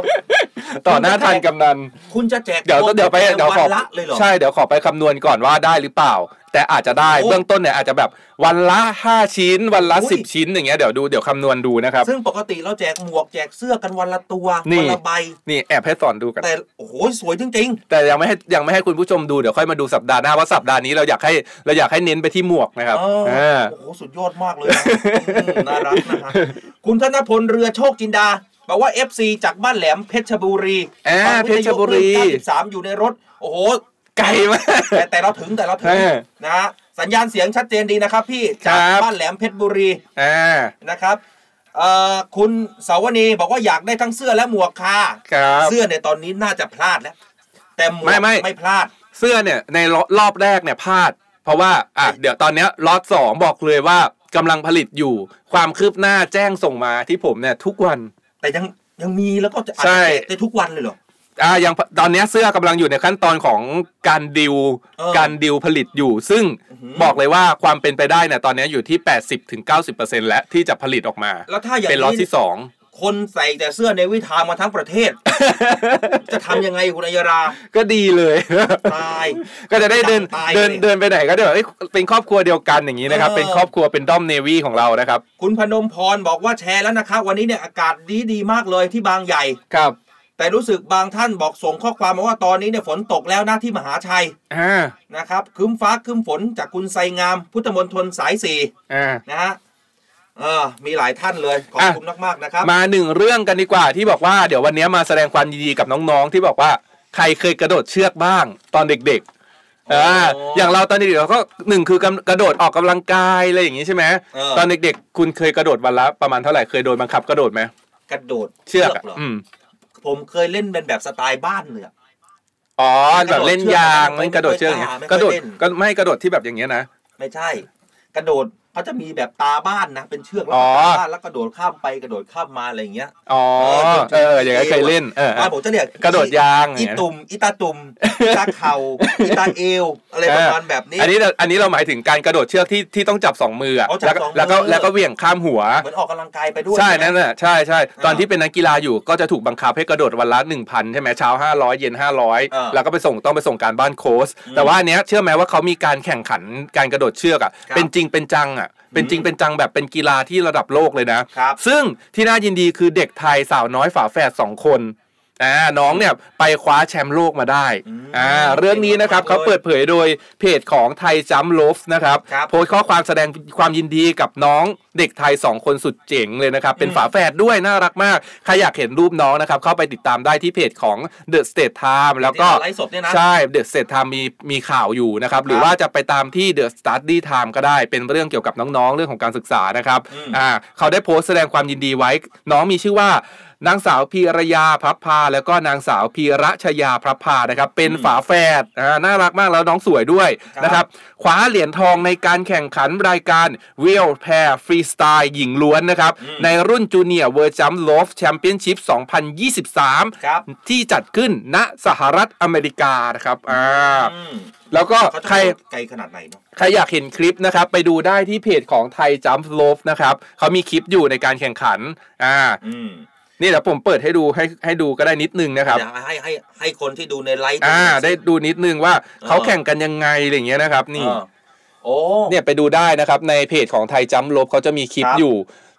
ต่อหน้าทานกำนัน คุณจะแจกเดี๋ยวเดี๋ยวไปพงกุญแจเดี๋ยวขอวันละเลยเหรอ ใช่เดี๋ยวขอไปคำนวณก่อนว่าได้หรือเปล่า แต่อาจจะได้โอ้เบื้องต้นเนี่ยอาจจะแบบวันละห้าชิ้น วันละอุ้ยสิบชิ้นอย่างเงี้ยเดี๋ยวดูเดี๋ยวคำนวณดูนะครับ ซึ่งปกติเราแจกหมวกแจกเสื้อกันวันละตัวนี่วันละใบนี่แอบให้สอนดูกันแต่โอ้โหสวยจริงแต่ยังไม่ให้ยังไม่ให้คุณผู้ชมดูเดี๋ยวค่อยมาดูสัปดาห์หน้าเพราะสัปดาห์นี้เราอยากให้เราอยากให้เน้นไปที่หมวกนะครับเอออ่าโอ้โหสุดยอดมากเลยนะอืมน่ารักนะฮะคุณธนพลเรือโชคจินดาบอกว่า FC จากบ้านแหลมเพชรบุรีอ่าฟังเพวิทชรยุบุรีคลื่น93อยู่ในรถ โอ้โห ไกลมากแต่แต่เราถึงแต่เราถึงเออนะฮะสัญญาณเสียงชัดเจนดีนะครับ พี่ครัจากบบ้านแหลมเพชรบุรีอ่านะครับเอ่อคุณสาวนีบอกว่าอยากได้ทั้งเสื้อและหมวกค่ะครับเสื้อเนี่ยตอนนี้น่าจะพลาดแล้ว แต่หมวกไม่ไม่ไม่พลาด เสื้อเนี่ยในรอบแรกเนี่ยพลาด เพราะว่าอะเดี๋ยวตอนเนี้ยล็อตสองบอกเลยว่ากำลังผลิตอยู่ความคืบหน้าแจ้งส่งมาที่ผมเนี่ยทุกวัน แต่ยังยังมีแล้วก็จะอาจใช่จะแจกได้ทุกวันเลยเหรอ อ่ายังตอนเนี้ยเสื้อกำลังอยู่ในขั้นตอนของการดิวเออการดิวผลิตอยู่ ซึ่งอื้อหือบอกเลยว่าความเป็นไปได้เนี่ยตอนเนี้ยอยู่ที่ 80-90%แล้วที่จะผลิตออกมาแล้วถ้าอย่างเป็นล็อตนี้ที่สองคนใส่แต่เสื้อในวิทามมาทั้งประเทศ จะทำยังไงคุณอัยรา ก็ดีเลยตายก็จะได้เดินตายเดินเลยเดินไปไหนก็ได้แบบเอ้ยเป็นครอบครัวเดียวกันอย่างนี้นะครับเออเป็นครอบครัวเป็นด้อมเนวีของเรานะครับ คุณพนมพรบอกว่าแชร์แล้วนะครับ วันนี้เนี่ยอากาศดีดีๆมากเลยที่บางใหญ่ครับ แต่รู้สึกบางท่านบอกส่งข้อความมาว่าตอนนี้เนี่ยฝนตกแล้วนะที่มหาชัยอ่านะครับครึ้มฟ้าครึ้มฝนจากคุณไซงาม พุทธมณฑลสายสี่อ่านะฮะเออมีหลายท่านเลย ขอบอะคุณมากๆนะครับ มาหนึ่งเรื่องกันดีกว่าที่บอกว่าเดี๋ยววันนี้มาแสดงความยินดีกับน้องๆ ที่บอกว่าใครเคยกระโดดเชือกบ้างตอนเด็กๆอ่าโอ้อย่างเราตอนเด็กๆเราก็หนึ่งคือกำกระโดดออกกำลังกายอะไรอย่างนี้ใช่ไหมเออตอนเด็กๆ คุณเคยกระโดดวันละประมาณเท่าไหร่เคยโดนบังคับกระโดดไหมกระโดดเชือกอะเหรออืม ผมเคยเล่นเป็นแบบสไตล์บ้านเลยอะ อ๋อแบบเล่นยางไม่เล่นกระโดดเชือกอย่างเงี้ยไม่กค่อยระโดดเล่น ก็ไม่กระโดดที่แบบอย่างเงี้ยนะ ไม่ใช่ กระโดด เขาจะมีแบบตาบ้านนะ เป็นเชือกแล้วอ๋ก็อตาบ้านแล้วกระโดดข้ามไปกระโดดข้ามมาอะไรอย่างเงี้ยอ๋อเอเออออย่างนั้นเคยเล่นเออบ้านผมจะเรียกกระโดดยางอีตุ่มอีตาตุ่มอีตาเข่าอีตาเอวอะไรประมาณแบบนี้ อันนี้เราอันนี้เราหมายถึงการกระโดดเชือกที่ที่ต้องจับสองมืออะอ๋อจัแล้วบก็สองมือแล้วก็แล้วก็เหวี่ยงข้ามหัวเหมือนออกกำลังกายไปด้วยใช่ไหมนั่นแหละใช่ใช่ตอนอ่าที่เป็นนักกีฬาอยู่ก็จะถูกบังคับให้กระโดดวันละหนึ่งพันใช่ไหมเช้าห้าร้อยเย็นห้าร้อยอ่าแล้วก็ไปส่งต้องไปส่งการบ้านโค้ชอืมแต่ว่าอันเนี้ยเชื่อไหมว่าเขามีการแข่งขันการกระโดดเชือกอะครับเป็นจริงเป็นจังอะ เป็นจริงเป็นจังแบบเป็นกีฬาที่ระดับโลกเลยนะครับซึ่งที่น่ายินดีคือเด็กไทยสาวน้อยฝาแฝดสองคน อ่าน้องเนี่ยไปคว้าแชมป์โลกมาได้อืมอ่าเรื่องนี้นะครับเก่งมากๆเขาเปิดเผยโดยเพจของไทยจัมโลฟนะครับครับโพสต์ข้อความแสดงความยินดีกับน้องเด็กไทย 2 คนสุดเจ๋งเลยนะครับ เป็นอืมฝาแฝดด้วยน่ารักมาก ใครอยากเห็นรูปน้องนะครับ เข้าไปติดตามได้ที่เพจของ The State Time แล้วก็ที่เราไลฟ์สดเนี่ยนะ ใช่ The State Time มีมีข่าวอยู่นะครับ หรือว่าจะไปตามที่ The Study Time ก็ได้เป็นเรื่องเกี่ยวกับน้องๆ เรื่องของการศึกษานะครับอืมอ่าเขาได้โพสต์แสดงความยินดีไว้ น้องมีชื่อว่า นางสาวพีรยาพลับพา แล้วก็นางสาวพีระชยาพลับพานะครับ เป็นอืมฝาแฝดอ่าน่ารักมากแล้วน้องสวยด้วยครับนะครับคว้าเหรียญทองในการแข่งขันรายการ wheel pair freestyle หญิงล้วนนะครับอืมในรุ่น Junior World Jump Rope Championship 2023ครับที่จัดขึ้นณสหรัฐอเมริกานะครับอ่าอืมแล้วก็เขาจะใครโดดไกลขนาดไหนเนาะใครอยากเห็นคลิปนะครับ ไปดูได้ที่เพจของไทยจัมป์โลฟนะครับเขามีคลิปอยู่ในการแข่งขันอ่าอืม นี่เดี๋ยวผมเปิดให้ดูให้ให้ดูก็ได้นิดนึงนะครับอยากให้ให้ให้คนที่ดูในไลฟ์อ่าหน่อยสิได้ดูนิดนึงว่าเขาเออแข่งกันยังไงอะไรอย่างเงี้ยนะครับ นี่เออโอ้เนี่ยไปดูได้นะครับ ในเพจของไทยจัมป์ลบเขาจะมีคลิปครับอยู่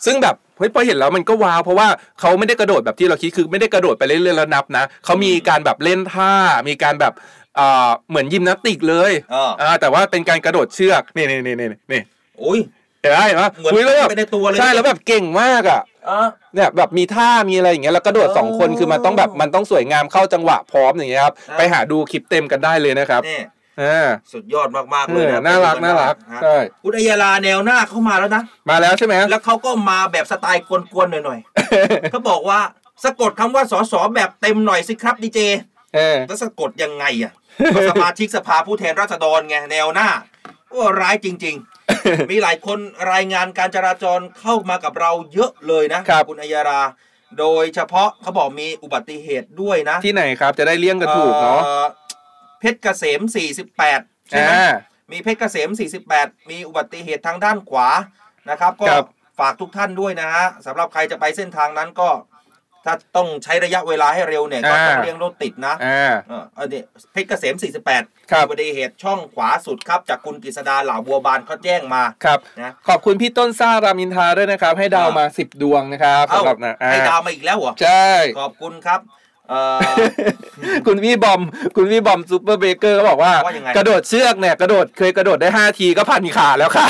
ซึ่งแบบเฮ้ยพอเห็นแล้วมันก็ว้าวเพราะว่าเขาไม่ได้กระโดดแบบที่เราคิดคือไม่ได้กระโดดไปเรื่อยๆแล้วนับนะเขามีการแบบเล่นท่า มีการแบบอ่าเหมือนยิมนาสติกเลยเอออ่าแต่ว่าเป็นการกระโดดเชือกนี่นี่นี่นี่นี่อุ้ยเห็นไหมเห็นไหมเหมือนคุยแล้วแบบไปในตัวเลยใช่แล้วแบบเก่งมากอะ เออเนี่ยแบบมีท่ามีอะไรอย่างเงี้ยแล้วกระโดดสองคนคือมันต้องแบบมันต้องสวยงามเข้าจังหวะพร้อมอย่างเงี้ยครับอ่าไปหาดูคลิปเต็มกันได้เลยนะครับนี่อ่าสุดยอดมากๆเลยเอนะอน่ารักไปดูน่ารักฮะใช่คุณอัยยาลาแนวหน้าเข้ามาแล้วนะมาแล้วใช่ไหมแล้วเขาก็มาแบบสไตล์กวนๆหน่อยๆเขาบอกว่าสะกดคำว่าสอสอแบบเต็มหน่อยสิครับดีเจเออแล้วสะกดยังไงอะก็สมาชิกสภาผู้แทนราษฎรไงแนวหน้า โอ้ร้ายจริง ๆ มีหลายคนรายงานการจราจรเข้ามากับเราเยอะเลยนะครับณอัยยารา โดยเฉพาะเขาบอกมีอุบัติเหตุด้วยนะที่ไหนครับจะได้เลี่ยงกันถูกเนาะอ่อเพชรเกษม 48 ใช่ไหมอ่า มีเพชรเกษม 48 มีอุบัติเหตุทางด้านขวานะครับ ก็ครับ ฝากทุกท่านด้วยนะฮะสำหรับใครจะไปเส้นทางนั้นก็ ถ้าต้องใช้ระยะเวลาให้เร็วเนี่ยก็ต้องเลี่ยงรถติดนะอ่าเออเอาเดี๋ยวเพชรเกษม 48ครับอุบัติเหตุช่องขวาสุดครับ จากคุณกฤษดาเหล่าบัวบานเขาแจ้งมาครับนะขอบคุณพี่ต้นซ่ารามินทาด้วยนะครับ ให้ดาวมาสิบดวงนะครับเอ้าสำหรับนะอ่าให้ดาวมาอีกแล้วเหรอใช่ขอบคุณครับเอ่อ คุณพี่บอม คุณพี่บอมซูเปอร์เบเกอร์ก็บอกว่าว่ายังไงกระโดดเชือกเนี่ย กระโดดเคยกระโดดได้ห้าทีก็พันขาแล้วค่ะ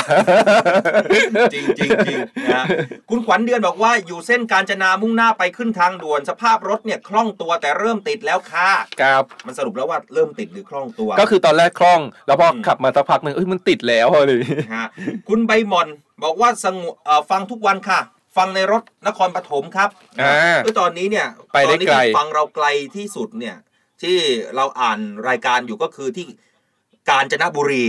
จริงจริงจริงนะฮะคุณขวัญเดือนบอกว่าอยู่เส้นกาญจนามุ่งหน้าไปขึ้นทางด่วนสภาพรถเนี่ยคล่องตัวแต่เริ่มติดแล้วค่ะครับมันสรุปแล้วว่าเริ่มติดหรือคล่องตัว ก็คือตอนแรกคล่อง แล้วพออมขับมาสักพักหนึ่งเอ้ยมันติดแล้วเลยฮะคุณใบหมอนบอกว่าสงบเอ่อฟังทุกวันค่ะ ฟังในรถนครปฐมครับอ่าคือตอนนี้เนี่ยไปได้ตอนนี้ไกลที่ฟังเราไกลที่สุดเนี่ยที่เราอ่านรายการอยู่ก็คือที่กาญจนบุรี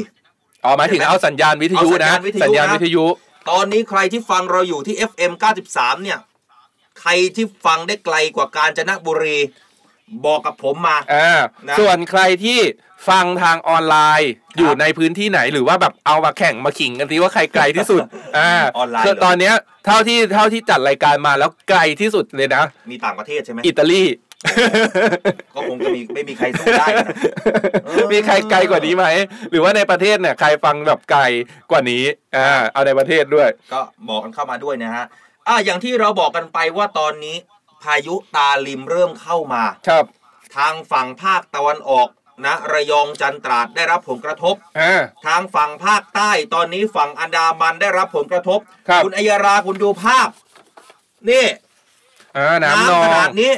อ๋อหมายถึงเอาสัญญาณวิทยุเอาสัญนะญาณวิทยุสัญญาณนะวิทยุ ตอนนี้ใครที่ฟังเราอยู่ที่ FM 93 เนี่ย ใครที่ฟังได้ไกลกว่ากาญจนบุรี บอกกับผมมาอ่านะส่วนใครที่ฟังทางออนไลน์อยู่ในพื้นที่ไหนหรือว่าแบบเอามาแข่งมาขิงกันทีว่าใครไกลที่สุดอ่าออนไลน์คือเหรอ ตอนเนี้ยเท่าที่เท่าที่จัดรายการมาแล้วไกลที่สุดเลยนะ มีต่างประเทศใช่ไหมอิตาลี ก็คงจะมีไม่มีใครสู้ได้นะเออมีใครไกลกว่านี้ไหม หรือว่าในประเทศเนี่ยใครฟังแบบไกลกว่านี้อ่าเอาในประเทศด้วย ก็บอกกันเข้ามาด้วยนะฮะอะอย่างที่เราบอกกันไปว่าตอนนี้ พายุตาลิมเริ่มเข้ามา ครับ ทางฝั่งภาคตะวันออกนะระยองจันตราดได้รับผลกระทบ อ่า ทางฝั่งภาคใต้ตอนนี้ฝั่งอันดามันได้รับผลกระทบครับ ณอัยราคุณดูภาพ นี่อ่าน้ำนอขงนาดนี้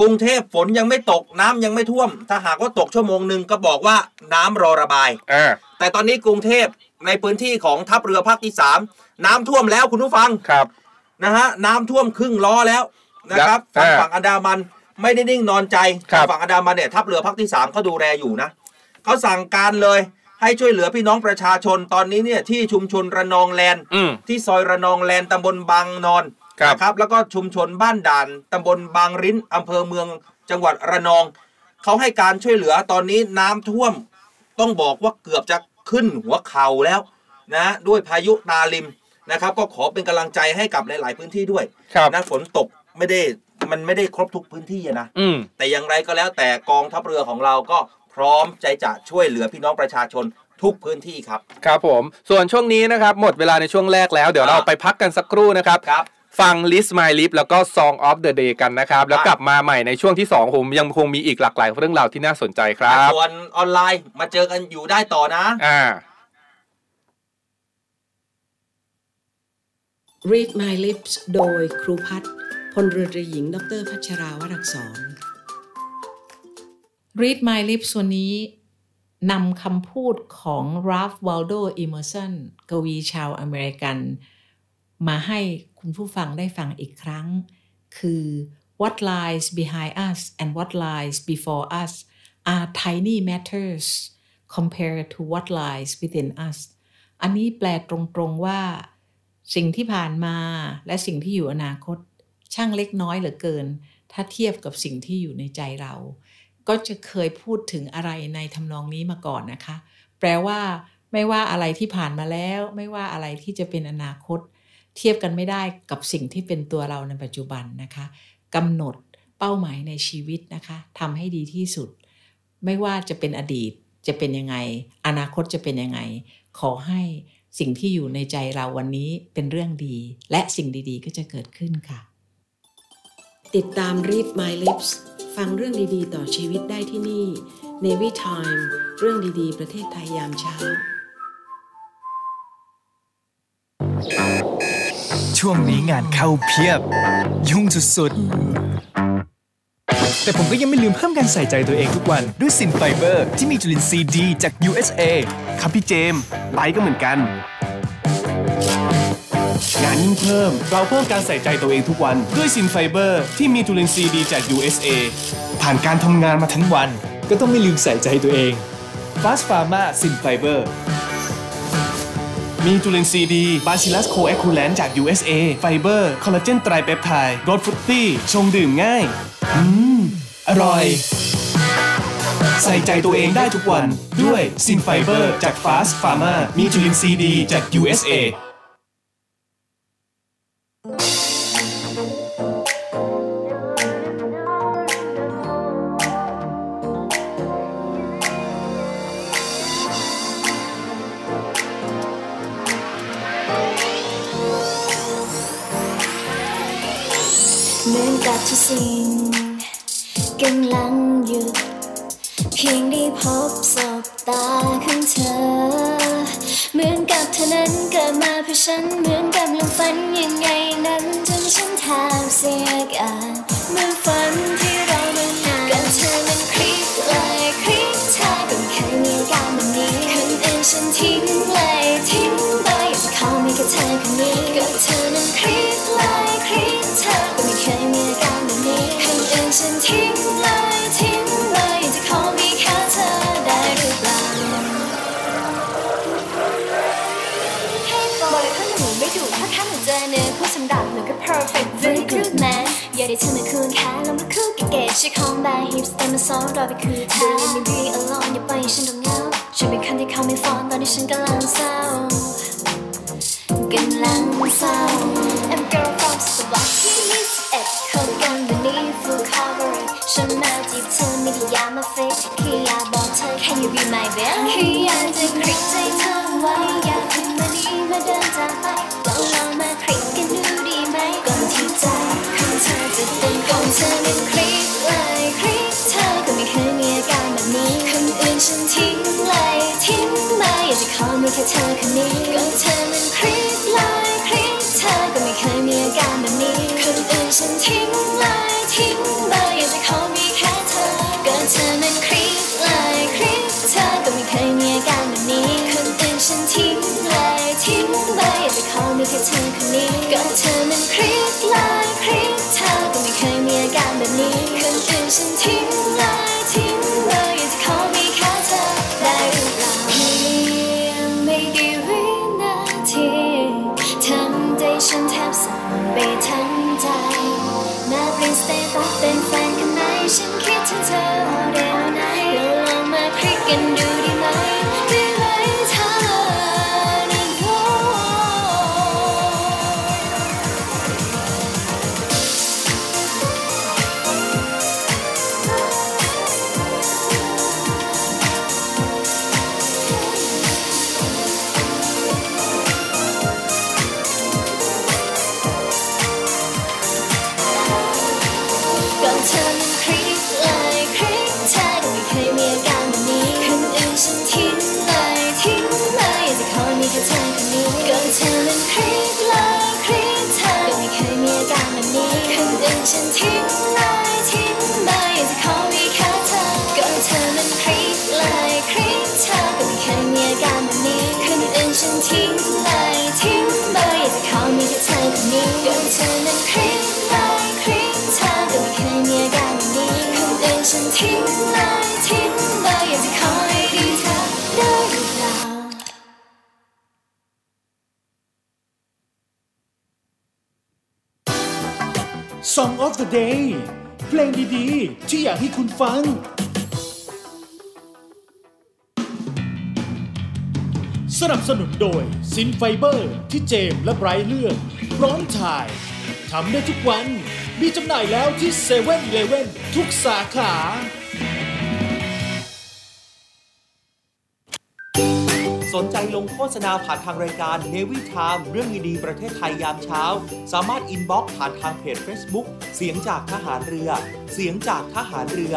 กรุงเทพฝนยังไม่ตกน้ำยังไม่ท่วม ถ้าหากว่าตกชั่วโมงหนึ่งก็บอกว่าน้ำรอระบาย อ่า แต่ตอนนี้กรุงเทพในพื้นที่ของทัพเรือภาคที่สามน้ำท่วมแล้วคุณผู้ฟัง ครับ นะฮะน้ำท่วมครึ่งล้อแล้ว นะครับครับฝั่งอ่าฝั่งอันดามันไม่ได้นิ่งนอนใจครับฝั่งอันดามันเนี่ยทัพเรือภาคที่สามเขาดูแลอยู่นะเขาสั่งการเลยให้ช่วยเหลือพี่น้องประชาชนตอนนี้เนี่ยที่ชุมชนระนองแลนด์อืมที่ซอยระนองแลนด์ตำบลบางนอนครับนะครับแล้วก็ชุมชนบ้านด่านตำบลบางริ้นอำเภอเมืองจังหวัดระนองเขาให้การช่วยเหลือตอนนี้น้ำท่วม ต้องบอกว่าเกือบจะขึ้นหัวเข่าแล้วนะด้วยพายุตาลิมนะครับ ก็ขอเป็นกำลังใจให้กับหลาย ๆ พื้นที่ด้วยครับนะฝนตก ไม่ได้มันไม่ได้ครบทุกพื้นที่อะนะ อืม แต่อย่างไรก็แล้วแต่กองทัพเรือของเราก็พร้อมใจจะช่วยเหลือพี่น้องประชาชนทุกพื้นที่ครับ ครับผม ส่วนช่วงนี้นะครับ หมดเวลาในช่วงแรกแล้ว เดี๋ยวเราอ่าไปพักกันสักครู่นะครับ ครับ ฟัง List My Lip แล้วก็ Song of the Day กันนะครับ แล้วกลับมาใหม่ในช่วงที่2ผมยังคงมีอีกหลากหลายเรื่องราวที่น่าสนใจครับ ส่วนออนไลน์มาเจอกันอยู่ได้ต่อนะ อ่า Read My Lips โดยครูพัฒน์ พลเรือตรีหญิง ดรพัชราวรักษร Read My Lips วันนี้นำคำพูดของ Ralph Waldo Emerson กวีชาวอเมริกัน มาให้คุณผู้ฟังได้ฟังอีกครั้ง คือ What lies behind us and what lies before us are tiny matters compared to what lies within us อันนี้แปลตรงๆว่า สิ่งที่ผ่านมาและสิ่งที่อยู่อนาคต ช่างเล็กน้อยเหลือเกิน ถ้าเทียบกับสิ่งที่อยู่ในใจเรา ก็จะเคยพูดถึงอะไรในทำนองนี้มาก่อนนะคะ แปลว่า ไม่ว่าอะไรที่ผ่านมาแล้ว ไม่ว่าอะไรที่จะเป็นอนาคต เทียบกันไม่ได้กับสิ่งที่เป็นตัวเราในปัจจุบันนะคะกำหนดเป้าหมายในชีวิตนะคะทำให้ดีที่สุด ไม่ว่าจะเป็นอดีตจะเป็นยังไง อนาคตจะเป็นยังไง ขอให้สิ่งที่อยู่ในใจเราวันนี้เป็นเรื่องดี และสิ่งดีๆ ก็จะเกิดขึ้นค่ะ ติดตาม Read My Lips ฟังเรื่องดีๆ ต่อชีวิตได้ที่นี่ Navy Time เรื่องดีๆ ประเทศไทยยามเช้า ช่วงนี้งานเข้าเพียบ ยุ่งสุดๆ แต่ผมก็ยังไม่ลืมเพิ่มการใส่ใจตัวเองทุกวันด้วยซินไฟเบอร์ ที่มีจุลินทรีย์ดีจาก USA ครับพี่เจมส์ไบก็เหมือนกัน งานยิ่งเพิ่ม เราเพิ่มการใส่ใจตัวเองทุกวัน ด้วยซินไฟเบอร์ ที่มีจุลินทรีย์ดีจาก USA ผ่านการทำงานมาทั้งวัน ก็ต้องไม่ลืมใส่ใจตัวเอง Fast Pharma Sin Fiber มีจุลินทรีย์ดี Bacillus coagulans จาก USA ไฟเบอร์ คอลลาเจนไตรเปปไทด์รส fruity ชงดื่มง่าย อืม อร่อย ใส่ใจตัวเองได้ทุกวัน ด้วยซินไฟเบอร์จาก Fast Pharma มีจุลินทรีย์ดีจาก USA กับทุกสิ่งกำลังหยุด เพียงได้พบสบตาของเธอ เหมือนกับเธอนั้นเกิดมาเพื่อฉันเหมือนกับลมฝันยังไงนั้นจนฉันแทบเสียการเมื่อฝันที่เรามานานกับเธอมันคลิกเลยคลิกเธอก็ไม่เคยมีอาการแบบนี้คนอื่นฉันทิ้งเลย ให้เธอมาคืนค่าแล้วมาคู่กับเกจชิคของแบร์ฮิปสเตอร์มาซ้อนเราไปคือเธอ Leave me be alone อย่าปล่อยให้ฉันต้องเงาฉันเป็นคนที่เขาไม่ฟ้อนตอนที่ฉันกำลังเศร้ากำลังเศร้า แค่เธอคนนี้ เพลงดีๆ ที่อยากให้คุณฟัง สนับสนุนโดยซินไฟเบอร์ ที่เจมและไบรท์เลือกพร้อมถ่ายทำได้ทุกวัน มีจำหน่ายแล้วที่เซเ ว่ นทุกสาขา สนใจลงโฆษณาผ่านทางรายการ Navy Time เรื่องดีๆประเทศไทยยามเช้า สามารถ inbox ผ่านทางเพจ Facebook เสียงจากทหารเรือ เสียงจากทหารเรือ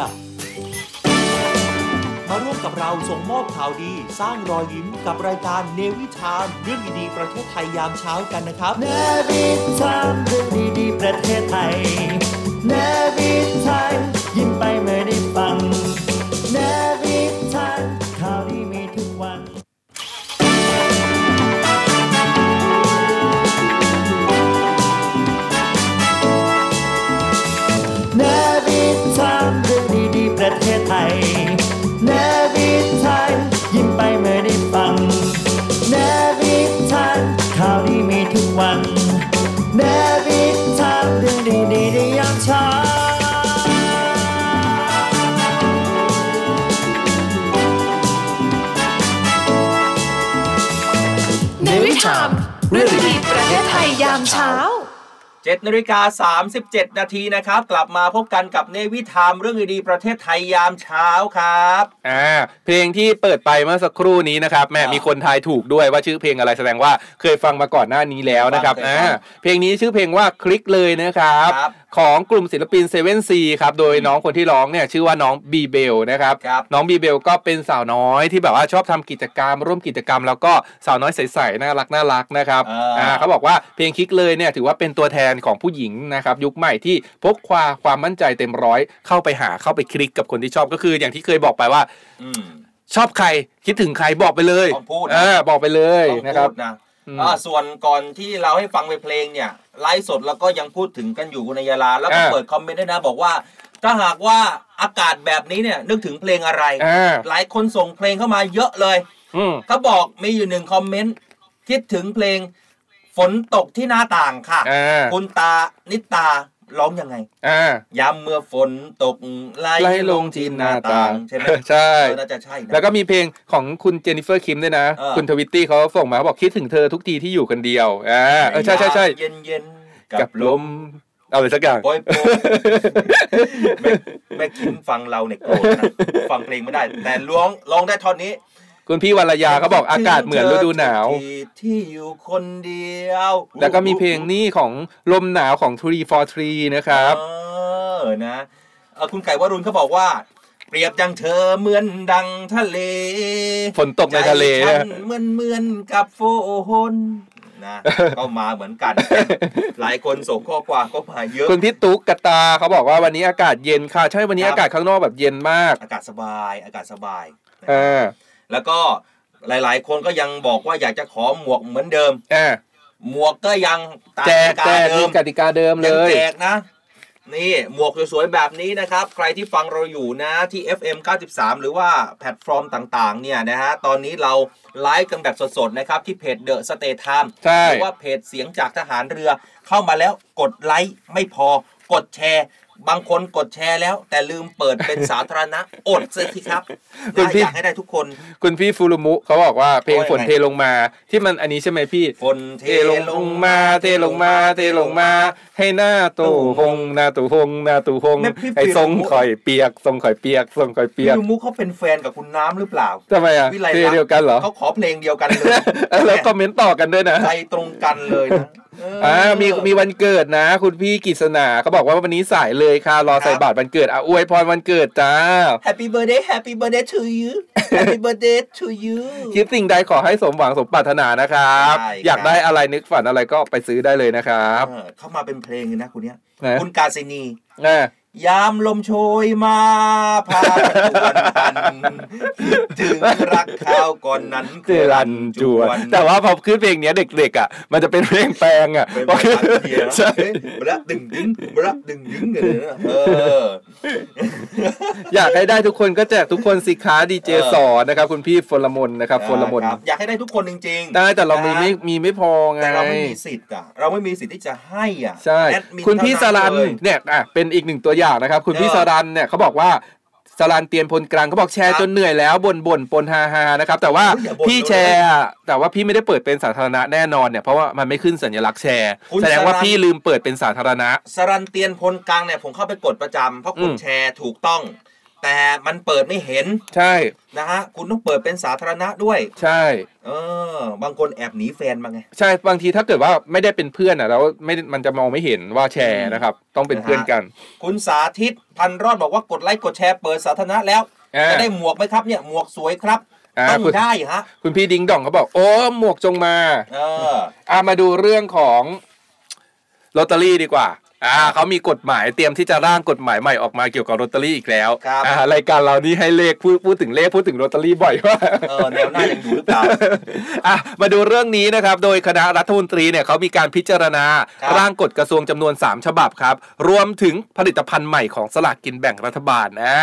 มาร่วมกับเราส่งมอบข่าวดี สร้างรอยยิ้มกับรายการ Navy Time เรื่องดีๆประเทศไทยยามเช้ากันนะครับเนวิทามเรื่องดีๆประเทศไทย Navy Time ยิ้มไปเมื่อได้ ในวิถามเรื่องดีๆประเทศไทยยามเช้า7นาฬิกา37 นาทีนะครับ กลับมาพบกันกับเนวิทามเรื่องดีๆประเทศไทยยามเช้าครับอ่าเพลงที่เปิดไปเมื่อสักครู่นี้นะครับแม่อ่ามีมีคนทายถูกด้วยว่าชื่อเพลงอะไรแสดงว่าเคยฟังมาก่อนหน้านี้แล้วนะครับเคยฟังอ่าเพลงนี้ชื่อเพลงว่าคลิกเลยนะครับครับ ของกลุ่มศิลปินเซเว่นซีครับ โดยน้องคนที่ร้องเนี่ยชื่อว่าน้องบีเบลนะครับ ครับ น้องบีเบลก็เป็นสาวน้อยที่แบบว่าชอบทำกิจกรรม ร่วมกิจกรรม แล้วก็สาวน้อยใสๆน่ารักน่ารักนะครับอ่า เขาบอกว่าเพลงคลิกเลยเนี่ยถือว่าเป็นตัวแทนของผู้หญิงนะครับ ยุคใหม่ที่พกความความมั่นใจเต็มร้อยเข้าไปหาเข้าไปคลิกกับคนที่ชอบก็คือ อย่างที่เคยบอกไปว่า อืม ชอบใครคิดถึงใครบอกไปเลยต้องพูดนะ เออบอกไปเลยต้องนะครับ พูดนะ อืมอ่าส่วนก่อนที่เราให้ฟังไปเพลงเนี่ยไลฟ์สดแล้วก็ยังพูดถึงกันอยู่ในยาลาแล้วก็อ่าเปิดคอมเมนต์ด้วยนะบอกว่า ถ้าหากว่าอากาศแบบนี้เนี่ยนึกถึงเพลงอะไรอ่าหลายคนส่งเพลงเข้ามาเยอะเลยอืมเขาบอกมีอยู่หนึ่งคอมเมนต์คิดถึงเพลงฝนตกที่หน้าต่างค่ะอ่าคุณตานิตา ร้องยังไงอ่าย้ำเมื่อฝนตกไหลไล่ลงที่หน้าต่างใช่ไหมใช่เออน่าจะใช่นะแล้วก็มีเพลงของคุณเจนนิเฟอร์คิมด้วยนะเออคุณทวิตตี้เขาส่งมาเขาบอกคิดถึงเธอทุกทีที่อยู่คนเดียวอ่าเออใช่ใช่ใช่เย็นเย็นๆกักับบลลมมเอาเลยสักอย่างโปรยโปรยแม่แม่คิมฟังเราเนี่ยโกรธนะฟังเพลงไม่ได้ แต่ร้องร้องได้ท่อนนี้ คุณพี่วรยาเขาบอกอากาศเหมือนฤดูหนาวที่ที่อยู่คนเดียว แล้วก็มีเพลงนี้ของลมหนาวของ Tree for Tree นะครับ เออนะเอ่อคุณไก่วรุณเขาบอกว่าเปรียบดังเธอเหมือนดังทะเล ฝนตกในทะเลใจฉันเหมือนเหมือนกับโฟนนะก็มาเหมือนกัน หลายคนส่งข้อความก็มาเยอะคุณพี่ตุ๊กกตาเขาบอกว่าวันนี้อากาศเย็นค่ะ ใช่วันนี้ครับอากาศข้างนอกแบบเย็นมาก อากาศสบาย อากาศสบายนะเออ แล้วก็หลายๆ คนก็ยังบอกว่าอยากจะขอหมวกเหมือนเดิมอ่าหมวกก็ยังตามแจกกแจติกเดิมีมกติกาเดิมเลยังยแจกนะนี่หมวกสวยๆแบบนี้นะครับ ใครที่ฟังเราอยู่นะที่ FM 93 หรือว่าแพลตฟอร์มต่างๆ เนี่ยนะฮะ ตอนนี้เราไลฟ์กันแบบสดๆ นะครับ ที่เพจ The State Time ใช่หรือว่าเพจเสียงจากทหารเรือเข้ามาแล้วกดไลค์ไม่พอกดแชร์ บางคนกดแชร์แล้ว แต่ลืมเปิดเป็นสาธารณะอดสิครับคุณนะพี่อยากให้ได้ทุกคน คุณพี่ฟูรุมุเขาบอกว่าเพลงว่ายังไงฝนเทลงมา ที่มันอันนี้ใช่ไหมพี่ฝนเทเทลงมา เทลงมา เทลงมา ให้หน้าตู่หงหน้าตู่หงหน้าตู่หงแม่พี่ให้ทรงฟิลมุข่อยเปียกทรงข่อยเปียกทรงข่อยเปีพี่ยกลูมุกเขาเป็นแฟนกับคุณน้ำหรือเปล่าทำไมอะวิไลเพลงลักษณ์เดียวกันเหรอเขาขอเพลงเดียวกันเลยแล้วคอมเมนต์ต่อกันด้วยนะใจตรงกันเลยนะเอ่ามีมีวันเกิดนะ คุณพี่กิษณาเขาบอกว่าวันนี้สายเลยค่ะ รอใส่บาตรวันเกิดอะอวยพรวันเกิดจ้า Happy birthday Happy birthday to you Happy birthday to you คิดสิ่งใดขอให้สมหวังสมปรารถนานะครับใช่ครับอยากได้อะไรนึกฝันอะไรก็ไปซื้อได้เลยนะครับเออเข้ามาเป็นเพลงเลยนะคุณเนี้ยนะคุณกาซินีอ่า ยามลมโชยมาพาชวนกันคิดถึงรักข้าวก่อนนั้นเจรันจวน แต่ว่าพอขึ้นเพลงเนี้ยเด็กๆอะ มันจะเป็นเพลงแปลงอะเป็นภาษาเทียใช่บละดึงดึงบละดึงดึงเลยนะเอออยากให้ได้ทุกคนก็แจกทุกคนสิค้าดีเจเออสอนนะครับคุณพี่ฟลมนนะครับฟลมนครับอยากให้ได้ทุกคนจริงๆได้แต่เรามีนะไม่มีไม่พอไงแต่เราไม่มีสิทธิ์อะเราไม่มีสิทธิ์ที่จะให้อะใช่แอดมินคุณพี่สเท่ารันเลยเนี่ยอะเป็นอีกหนึ่งตัวอย่างนะครับ คุณพี่เออสรันเนี่ยเขาบอกว่าสรันเตียนพลกลางเขาบอกแชร์ครับจนเหนื่อยแล้วบ่นบ่นปนฮาฮานะครับ แต่ว่าเฮ้ยอย่าบ่นพี่เลยแชร์อะแต่ว่าพี่ไม่ได้เปิดเป็นสาธารณะแน่นอนเนี่ยเพราะว่ามันไม่ขึ้นสัญลักษณ์แชร์คุณแสดงว่าสรันพี่ลืมเปิดเป็นสาธารณะ สรันเตียนพลกลางเนี่ยผมเข้าไปกดประจำเพราะกอืดมแชร์ถูกต้อง แต่มันเปิดไม่เห็นใช่นะฮะคุณต้องเปิดเป็นสาธารณะด้วย ใช่ เออ บางคนแอบหนีแฟนมาไง ใช่บางทีถ้าเกิดว่าไม่ได้เป็นเพื่อนอะแล้วไม่ได้มันจะมองไม่เห็นว่าแชร์นะครับ ต้องเป็นเพื่อนกัน คุณสาธิตพันรอดบอกว่ากดไลค์กดแชร์เปิดสาธารณะแล้วอ่าจะได้หมวกไหมครับเนี่ยหมวกสวยครับอ่าต้องคุณได้ฮะคุณพี่ดิงดองเขาบอก โอ้หมวกจงมา เอออ่ามาดูเรื่องของลอตเตอรี่ดีกว่า อ่าเขามีกฎหมายเตรียมที่จะร่างกฎหมายใหม่ออกมาเกี่ยวกับลอตเตอรี่อีกแล้วครับอ่ารายการเรานี่ให้เลขพูดพูดถึงเลขพูดถึงลอตเตอรี่บ่อยมากเออแนวหน้ายังอยู่หรือเปล่าอะมาดูเรื่องนี้นะครับ โดยคณะรัฐมนตรีเนี่ยเขามีการพิจารณาครับร่างกฎกระทรวงจำนวน 3 ฉบับครับ รวมถึงผลิตภัณฑ์ใหม่ของสลากกินแบ่งรัฐบาลอ่า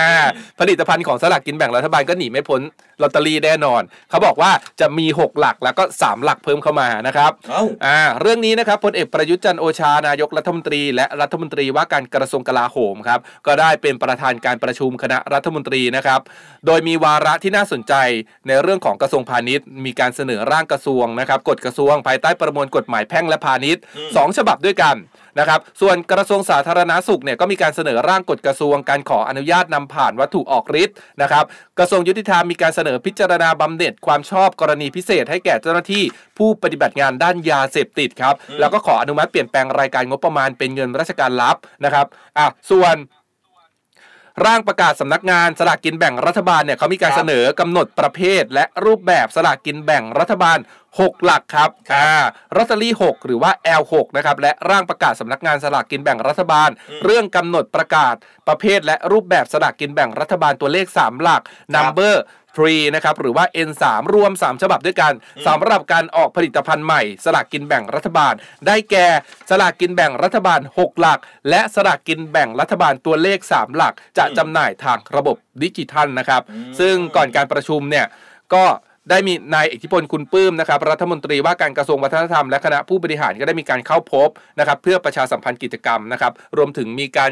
ผลิตภัณฑ์ของสลากกินแบ่งรัฐบาลก็หนีไม่พ้นลอตเตอรี่แน่นอน เขาบอกว่าจะมี 6 หลักแล้วก็ 3 หลักเพิ่มเข้ามานะครับเอ้าอ่าเรื่องนี้นะครับพลเอกประยุทธ์จันทร์โอชานายกรัฐมนตรีและรัฐมนตรีว่าการกระทรวงกลาโหมครับก็ได้เป็นประธานการประชุมคณะรัฐมนตรีนะครับ โดยมีวาระที่น่าสนใจในเรื่องของกระทรวงพาณิชย์ มีการเสนอร่างกระทรวงนะครับกฎกระทรวงภายใต้ประมวลกฎหมายแพ่งและพาณิชย์อืมสองฉบับด้วยกัน นะครับส่วนกระทรวงสาธารณาสุขเนี่ยก็มีการเสนอร่างกฎกระทรวงการขออนุญาตนำผ่านวัตถุออกฤทธิ์นะครับกระทรวงยุติธรรมมีการเสนอพิจารณาบำเหน็จความชอบกรณีพิเศษให้แก่เจ้าหน้าที่ผู้ปฏิบัติงานด้านยาเสพติดครับแล้วก็ขออนุมัติเปลี่ยนแปลงรายการงบประมาณเป็นเงินราชการลับนะครับอะส่วน ร่างประกาศสำนักงานสลากกินแบ่งรัฐบาลเนี่ยเขามีการครับเสนอกำหนดประเภท และรูปแบบสลากกินแบ่งรัฐบาล 6 หลักครับอ่าลอตเตอรี่ 6 หรือว่า L6 นะครับและร่างประกาศสำนักงานสลากกินแบ่งรัฐบาล เรื่องกำหนดประกาศประเภทและรูปแบบสลากกินแบ่งรัฐบาลตัวเลข 3 หลัก number 3นะครับหรือว่า N3 รวม 3 ฉบับด้วยกันสำหรับการออกผลิตภัณฑ์ใหม่ สลากกินแบ่งรัฐบาล ได้แก่สลากกินแบ่งรัฐบาล 6 หลัก และสลากกินแบ่งรัฐบาลตัวเลข 3 หลัก จะจำหน่ายทางระบบดิจิทัลนะครับ ซึ่งก่อนการประชุมเนี่ยก็ ได้มีนายอิทธิพลคุณปื้มนะครับรัฐมนตรีว่าการกระทรวงวัฒนธรรมและคณะผู้บริหารก็ได้มีการเข้าพบนะครับเพื่อประชาสัมพันธ์กิจกรรมนะครับรวมถึงมีการ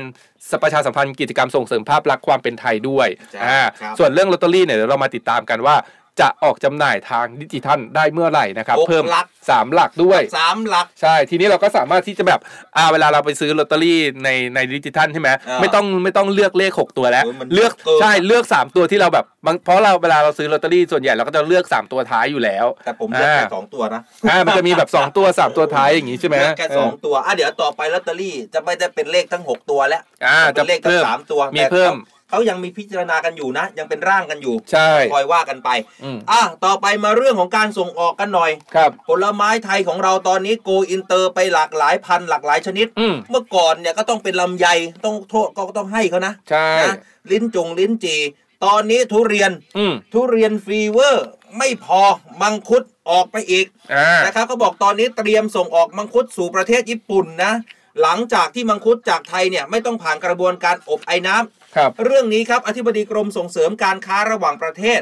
ประชาสัมพันธ์กิจกรรมส่งเสริมภาพลักษณ์ความเป็นไทยด้วยจ้ะอ่าครับส่วนเรื่องลอตเตอรี่เนี่ยเดี๋ยวเรามาติดตามกันว่า จะออกจำหน่ายทางดิจิทัลได้เมื่อไหร่นะครับหกเพิ่มหลักสามหลักด้วยสามหลัก ใช่ ทีนี้เราก็สามารถที่จะแบบอ่าเวลาเราไปซื้อลอตเตอรี่ในในดิจิทัลใช่ไหมอ่าไม่ต้องไม่ต้องเลือกเลข 6 ตัวแล้วโอ้ยมันเลือกเกินใช่เลือก 3 ตัวที่เราแบบบางเพราะเราเวลาเราซื้อลอตเตอรี่ส่วนใหญ่เราก็จะเลือก 3 ตัวท้ายอยู่แล้ว แต่ผมเลือกแค่อ่าสองตัวนะอ่ามันจะมีแบบ 2 ตัว 3 ตัวท้ายอย่างงี้ใช่ไหมเลือกแค่สองตัวอะเดี๋ยวต่อไปลอตเตอรี่จะไม่ได้เป็นเลขทั้งหกตัวแล้วอ่าเป็นเลขทั้จะเพิ่งมสามตัวมีแต่เพิ่มขา เขายังมีพิจารณากันอยู่นะ ยังเป็นร่างกันอยู่ใช่คอยว่ากันไปอืมอะต่อไปมาเรื่องของการส่งออกกันหน่อยครับผลไม้ไทยของเราตอนนี้ go inter ไปหลากหลายพันธุ์หลากหลายชนิดอืมเมื่อก่อนเนี่ยก็ต้องเป็นลำไยต้องโทษก็ต้องให้เขานะใช่นะลิ้นจงลิ้นจี ตอนนี้ทุเรียนอืมทุเรียนฟีเวอร์ไม่พอมังคุดออกไปอีกอ่านะครับเขาบอกตอนนี้เตรียมส่งออกมังคุดสู่ประเทศญี่ปุ่นนะ หลังจากที่มังคุดจากไทยเนี่ยไม่ต้องผ่านกระบวนการอบไอ้น้ำ ครับ เรื่องนี้ครับอธิบดีกรมส่งเสริมการค้าระหว่างประเทศ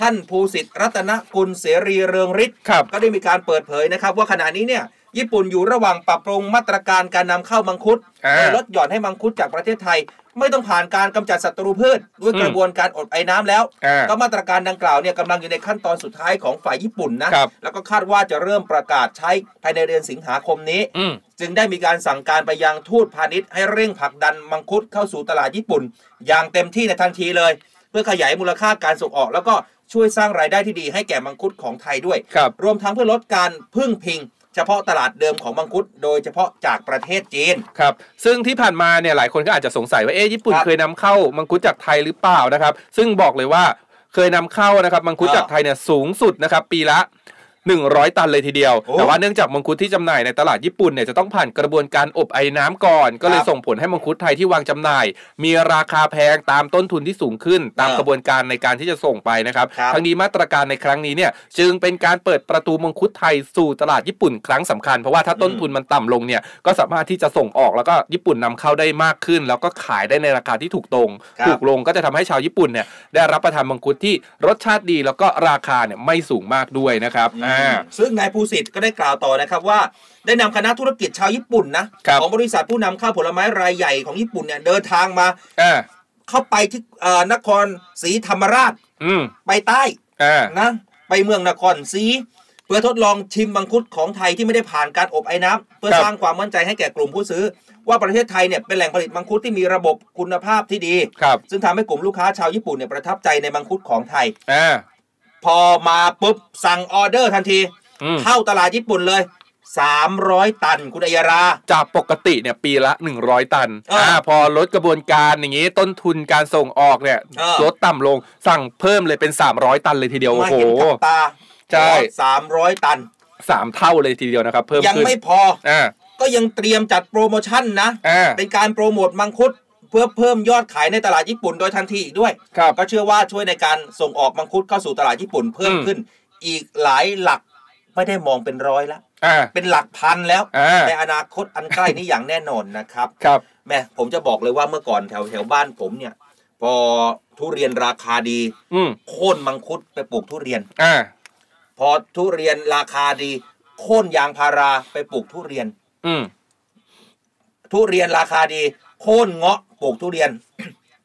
ท่านภูสิทธิ์รัตนกุลเสรีเรืองฤทธิ์ครับ ก็ได้มีการเปิดเผยนะครับ ว่าขณะนี้เนี่ยญี่ปุ่นอยู่ระหว่างปรับปรุงมาตรการการนำเข้ามังคุดอ่า โดยลดหย่อนให้มังคุดจากประเทศไทย ไม่ต้องผ่านการกำจัดศัตรูพืชด้วยอืมกระบวนการอดไอ้น้ำแล้วอ่าก็มาตรการดังกล่าวเนี่ยกำลังอยู่ในขั้นตอนสุดท้ายของฝ่ายญี่ปุ่นนะครับแล้วก็คาดว่าจะเริ่มประกาศใช้ภายในเดือนสิงหาคมนี้อืมจึงได้มีการสั่งการไปยังทูตพาณิชย์ให้เร่งผลักดันมังคุดเข้าสู่ตลาดญี่ปุ่น อย่างเต็มที่ในทันทีเลย เพื่อขยายมูลค่าการส่งออก แล้วก็ช่วยสร้างรายได้ที่ดีให้แก่มังคุดของไทยด้วยครับรวมทั้งเพื่อลดการพึ่งพิง เฉพาะตลาดเดิมของมังคุด โดยเฉพาะจากประเทศจีน ครับ ซึ่งที่ผ่านมาเนี่ยหลายคนก็อาจจะสงสัยว่าเอ๊ะญี่ปุ่นครับเคยนำเข้ามังคุดจากไทยหรือเปล่านะครับ ซึ่งบอกเลยว่าเคยนำเข้านะครับมังคุดอ่าจากไทยเนี่ยสูงสุดนะครับปีละ 100 ตันเลยทีเดียวโอ้แต่ว่าเนื่องจากมังคุดที่จำหน่ายในตลาดญี่ปุ่นเนี่ยจะต้องผ่านกระบวนการอบไอ้น้ำก่อน ก็เลยครับส่งผลให้มังคุดไทยที่วางจำหน่าย มีราคาแพงตามต้นทุนที่สูงขึ้น ตามเออกระบวนการในการที่จะส่งไปนะครับครับทั้งนี้มาตรการในครั้งนี้เนี่ยจึงเป็นการเปิดประตูมังคุดไทยสู่ตลาดญี่ปุ่นครั้งสำคัญ เพราะว่าถ้าต้นทุนมันต่ำลงเนี่ยก็สามารถที่จะส่งออกแล้วก็ญี่ปุ่นนำเข้าได้มากขึ้น แล้วก็ขายได้ในราคาที่ถูกตรงครับถูกลงก็จะทำให้ชาวญี่ปุ่นเนี่ยได้รับประทานมังคุดที่รสชาติดีแล้วก็ราคาเนี่ยไม่สูงมากด้วยนะครับอ่าซึ่งนายภูสิทธิ์ก็ได้กล่าวต่อนะครับว่า ได้นำคณะธุรกิจชาวญี่ปุ่นนะครับของบริษัทผู้นำเข้าผลไม้รายใหญ่ของญี่ปุ่นเนี่ยเดินทางมาอ่าเข้าไปที่เอ่อนครศรีธรรมราชอืมไปใต้อ่านะไปเมืองนครศรีเพื่อทดลองชิมมังคุดของไทยที่ไม่ได้ผ่านการอบไอ้น้ำเพื่อครับสร้างความมั่นใจให้แก่กลุ่มผู้ซื้อ ว่าประเทศไทยเนี่ยเป็นแหล่งผลิตมังคุดที่มีระบบคุณภาพที่ดีครับซึ่งทำให้กลุ่มลูกค้าชาวญี่ปุ่นเนี่ยประทับใจในมังคุดของไทยอ่า พอมาปุ๊บสั่งออเดอร์ทันที อืม เข้าตลาดญี่ปุ่นเลย 300 ตันคุณอัยรา จากปกติเนี่ยปีละ 100 ตันเอออ่พอลดกระบวนการอย่างนี้ต้นทุนการส่งออกเนี่ยเออ ลดต่ำลงสั่งเพิ่มเลยเป็น 300 ตันเลยทีเดียวโอ้มาโห เห็นกับตาใช่ สามร้อยตัน สามเท่าเลยทีเดียวนะครับ เพิ่มยังขึ้นไม่พอ อ่าก็ยังเตรียมจัดโปรโมชั่นนะ อ่าเป็นการโปรโมทมังคุด เพื่อเพิ่มยอดขายในตลาดญี่ปุ่นโดยทันทีอีกด้วย ครับ ก็เชื่อว่าช่วยในการส่งออกมังคุดเข้าสู่ตลาดญี่ปุ่นเพิ่มอืมขึ้น อีกหลายหลักไม่ได้มองเป็นร้อยแล้วอ่า เป็นหลักพันแล้ว อ่า ในอนาคตอันใกล้นี้อย่างแน่นอนนะครับ ครับ แม่ผมจะบอกเลยว่าเมื่อก่อนแถวแถวบ้านผมเนี่ย พอทุเรียนราคาดี อืมโค่นมังคุดไปปลูกทุเรียน อ่า พอทุเรียนราคาดีโค่นยางพาราไปปลูกทุเรียน อืม ทุเรียนราคาดีโค่นเงาะปลูกทุเรียน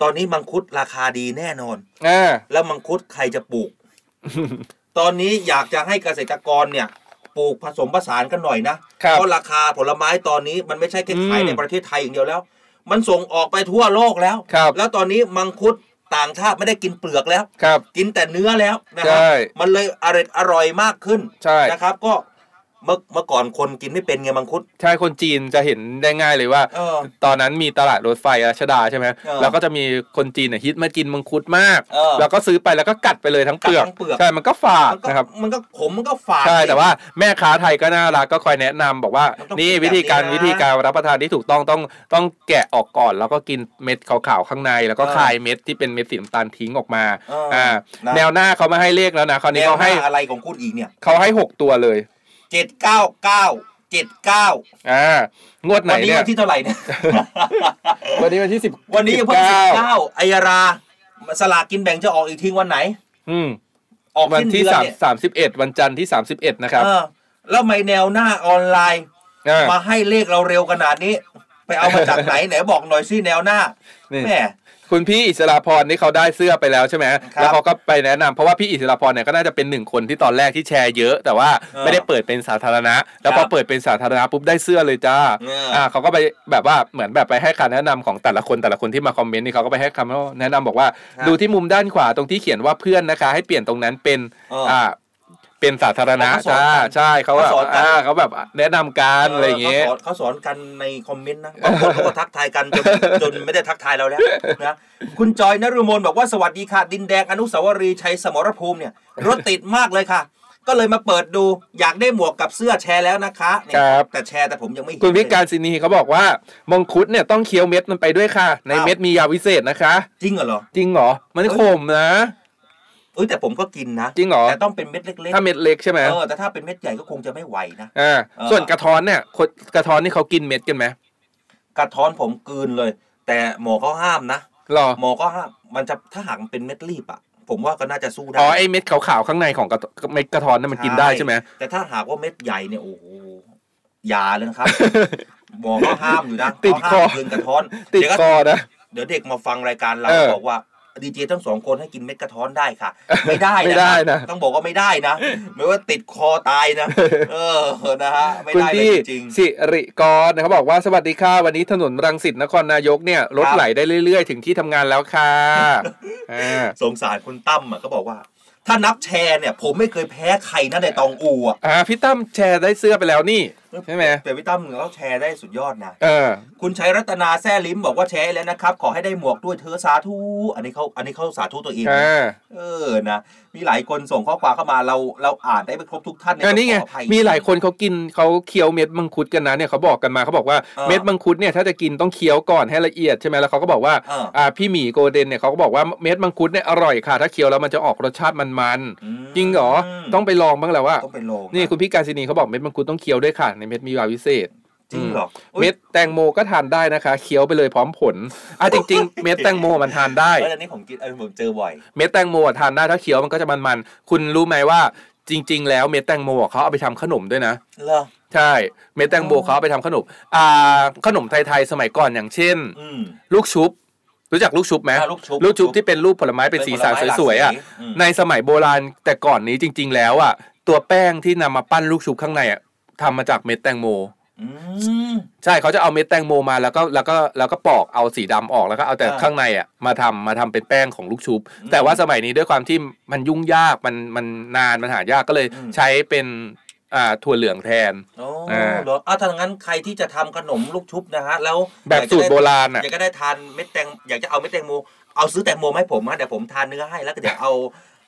ตอนนี้มังคุดราคาดีแน่นอน อ่า แล้วมังคุดใครจะปลูก ตอนนี้อยากจะให้เกษตรกรเนี่ยปลูกผสมผสานกันหน่อยนะ ครับเพราะราคาผลไม้ตอนนี้มันไม่ใช่แค่ขายอืมในประเทศไทยอย่างเดียวแล้ว มันส่งออกไปทั่วโลกแล้ว ครับ แล้วตอนนี้มังคุดต่างชาติไม่ได้กินเปลือกแล้ว ครับ กินแต่เนื้อแล้วนะครับใช่มันเลยอร่อยอร่อยมากขึ้นใช่ นะครับ ก็ เมื่อเมื่อก่อนคนกินไม่เป็นไงมังคุด ใช่คนจีนจะเห็นได้ง่ายเลยว่า เออ ตอนนั้นมีตลาดรถไฟรัชดาใช่ไหมเออแล้วก็จะมีคนจีนเนี่ยฮิตมากินมังคุดมาก เออแล้วก็ซื้อไปแล้วก็กัดไปเลยทั้งเปลือก กัดทั้งเปลือก ใช่ มันก็ฝาดมันก็นะครับ มันก็ขมมันก็ฝาด ใช่สิแต่ว่าแม่ค้าไทยก็น่ารักก็คอยแนะนำบอกว่า มันต้องนี่กินแบบวิธีการนี้นะวิธีการรับประทานที่ถูกต้องต้องต้องแกะออกก่อน แล้วก็กินเม็ดขาวๆข้างใน แล้วก็เออคายเม็ดที่เป็นเม็ดสีน้ำตาลทิ้งออกมาเอออ่อ่านะแนวหน้าเขามาให้เลขแล้วนะคราวแนนี้วเขาหน้าให้อะไรของคุณอีกเนี่ยเขาให้หกตัวเลย เจ็ดเก้าเก้าเจ็ดเก้าอ่างวดไหนวันนี้เนี่ยวันที่เท่าไหร่เนี่ย วันนี้วันที่สิบวันนี้ยังเพิ่งสิบเก้าเก้าไอยาราสลากกินแบ่งจะออกอีกทีวันไหน อืมออกวันสิ้นที่เดือนสามเนี่ยสามสิบเอ็ดวันจันทร์ที่สามสิบเอ็ดนะครับเออแล้วไม่แนวหน้าออนไลน์ อ่า มาให้เลขเราเร็วขนาดนี้ ไปเอามาจากไหน ไหนบอกหน่อยสิแนวหน้านี่ แม่ คุณพี่อิสราพรนี่เขาได้เสื้อไปแล้วใช่ไหมครับแล้วเขาก็ไปแนะนำเพราะว่าพี่อิสราพรเนี่ยก็น่าจะเป็นหนึ่งคนที่ตอนแรกที่แชร์เยอะ แต่ว่าเออไม่ได้เปิดเป็นสาธารณะ แล้วพครัอบเปิดเป็นสาธารณะปุ๊บได้เสื้อเลยจ้าเอออ่อ่าเขาก็ไปแบบว่าเหมือนแบบไปให้คำแนะนำของแต่ละคนแต่ละคนที่มาคอมเมนต์นี่เขาก็ไปให้คำแนะนำบอกว่าครับดูที่มุมด้านขวาตรงที่เขียนว่าเพื่อนนะคะ ให้เปลี่ยนตรงนั้นเป็นเอออ่อ่า เป็นสาธารณะเขาสอนจ้ากันใช่เขาแบบเขาสอนกันอ่าเขาแบบแนะนำการอะไรอย่างเงี้เงี้ยเขาสอนเขาสอนกันในคอมเมนต์นะบางคนเขาก็ทักทายกันจนจนไม่ได้ทักทายเราแล้วนะคุณจอยนรุมนบอกว่าสวัสดีค่ะ ดินแดงอนุสาวรีย์ชัยสมรภูมิเนี่ยรถติดมากเลยค่ะ ก็เลยมาเปิดดูอยากได้หมวกกับเสื้อแชร์แล้วนะคะเนี่ยครับแต่แชร์แต่ผมยังไม่เห็นคุณวิการเลยศินีเขาบอกว่ามังคุดเนี่ยต้องเคี้ยวเม็ดมันไปด้วยค่ะ ในอ้าวเม็ดมียาวิเศษนะคะ จริงเหรอจริงเหรอมันขมนะ เอ้ยแต่ผมก็กินนะจริงเหรอแต่ต้องเป็นเม็ดเล็กๆถ้าเม็ดเล็กใช่ไหมเออแต่ถ้าเป็นเม็ดใหญ่ก็คงจะไม่ไหวนะอ่าเออส่วนกระท้อนเนี่ยคนกระท้อนนี่เขากินเม็ดกันไหมกระท้อนผมกลืนเลย แต่หมอเขาห้ามนะหรอหมอก็ห้ามมันจะถ้าหากมันเป็นเม็ดรีบอะผมว่าก็น่าจะสู้ได้อ๋อไอเม็ดขาวๆข้างในของกระเม็ดกระท้อนนั่นมันกินได้ใช่ไหมแต่ถ้าหากว่าเม็ดใหญ่เนี่ยโอ้โหอย่าเลยนะครับหมอก็ห้ามอยู่นะติดเขาห้ามคอกลืนกระท้อนติดเยวก็คอนะเดี๋ยวเด็กมาฟังรายการเราเออบอกว่า ดีเจทั้งสองคนให้กินเม็ดกระท้อนได้ค่ะ ไม่ได้ไม่ได้นะต้องบอกว่าไม่ได้นะไม่ว่าติดคอตายนะ เออนะฮะไม่คุณได้เลยพี่จริงสิริกรนะครับบอกว่าสวัสดีค่ะวันนี้ถนนรังสิตนครนายกเนี่ยรถครับไหลได้เรื่อย ๆ ถึงที่ทำงานแล้วค่ะอ่าๆสงสารคุณตั้มอะก็บอกว่าถ้านับแชร์เนี่ย ผมไม่เคยแพ้ใครนะในตองอูอะอ่าพี่ตั้มแชร์ได้เสื้อไปแล้วนี่ ใช่ไหมแต่พี่ตั้มเขาแชร์ได้สุดยอดนะเออ คุณชัยรัตนาแซ่ลิ้มบอกว่าแชร์แล้วนะครับ ขอให้ได้หมวกด้วยเธอสาธุ อันนี้เขาอันนี้เขาสาธุตัวเองอ่าเออนะมีหลายคนส่งข้อความเข้ามาเราเราอ่านได้ไม่ครบทุกท่านอันนี้ไงต้องขออภัยมีหลายคนเขากินเขาเคี้ยวเม็ดมังคุดกันนะเนี่ยเขาบอกกันมาเขาบอกว่าเออเม็ดมังคุดเนี่ยถ้าจะกินต้องเคี้ยวก่อนให้ละเอียดใช่ไหมแล้วเขาก็บอกว่าเอออ่อ่าพี่หมีโกลเด้นเนี่ยเขาก็บอกว่าเม็ดมังคุดเนี่ยอร่อยค่ะ ถ้าเคี้ยวแล้วมันจะออกรสชาติมันๆจริงเหรอต้องไปลองบ้างแหละว่าต้องไปลงนี่คุณพี่การศินีเขาบอกเม็ดมังคุดต้องเคี้ยวด้วยค่ะในเม็ดมียาวิเศษจริงเหรอมเม็ดแตงโมก็ทานได้นะคะเคี้ยวไปเลยพร้อมผลอะจริง ๆ เม็ดแตงโมมันทานได้เอออันนี้ผมกินเออผมเจอบ่อยเม็ดแตงโมอะทานได้ถ้าเคี้ยวมันก็จะมันๆคุณรู้ไหมว่าจริง ๆ แล้วเม็ดแตงโมอะเขาเอาไปทำขนมด้วยนะเหรอใช่เม็ดแตงโมเขาเอาไปทำขนมอ่าขนมไทยๆสมัยก่อนอย่างเช่นอืมลูกชุบรู้จักลูกชุบไหมอ่าลูกชุบลูกชุบที่เป็นรูปผลไม้เป็นสีสันเป็นผลไม้หลากสวยๆอะสีอืมในสมัยโบราณแต่ก่อนนี้จริง ๆ แล้วอะตัวแป้งที่นำมาปั้นลูกชุบข้างในอะ ทำมาจากเม็ดแตงโมอืมใช่เขาจะเอาเม็ดแตงโมมาแล้วก็แล้วก็แล้วก็ปอกเอาสีดำออกแล้วก็เอาแต่อ่าข้างในอะมาทำมาทำเป็นแป้งของลูกชุบอืมแต่ว่าสมัยนี้ด้วยความที่มันยุ่งยากมันมันนานมันหายากก็เลยอืมใช้เป็นอ่าถั่วเหลืองแทนโอ้อ่าเหรออ้าวถ้างั้นใครที่จะทำขนมลูกชุบนะฮะแล้วแบบอยกจะสูตรได้โบราณอะอยากจะได้ทานเม็ดแตงอยากจะเอาเม็ดแตงโมเอาซื้อแตงโมมาให้ผมฮะเดี๋ยวผมทานเนื้อให้แล้วก็เดี๋ยวเอา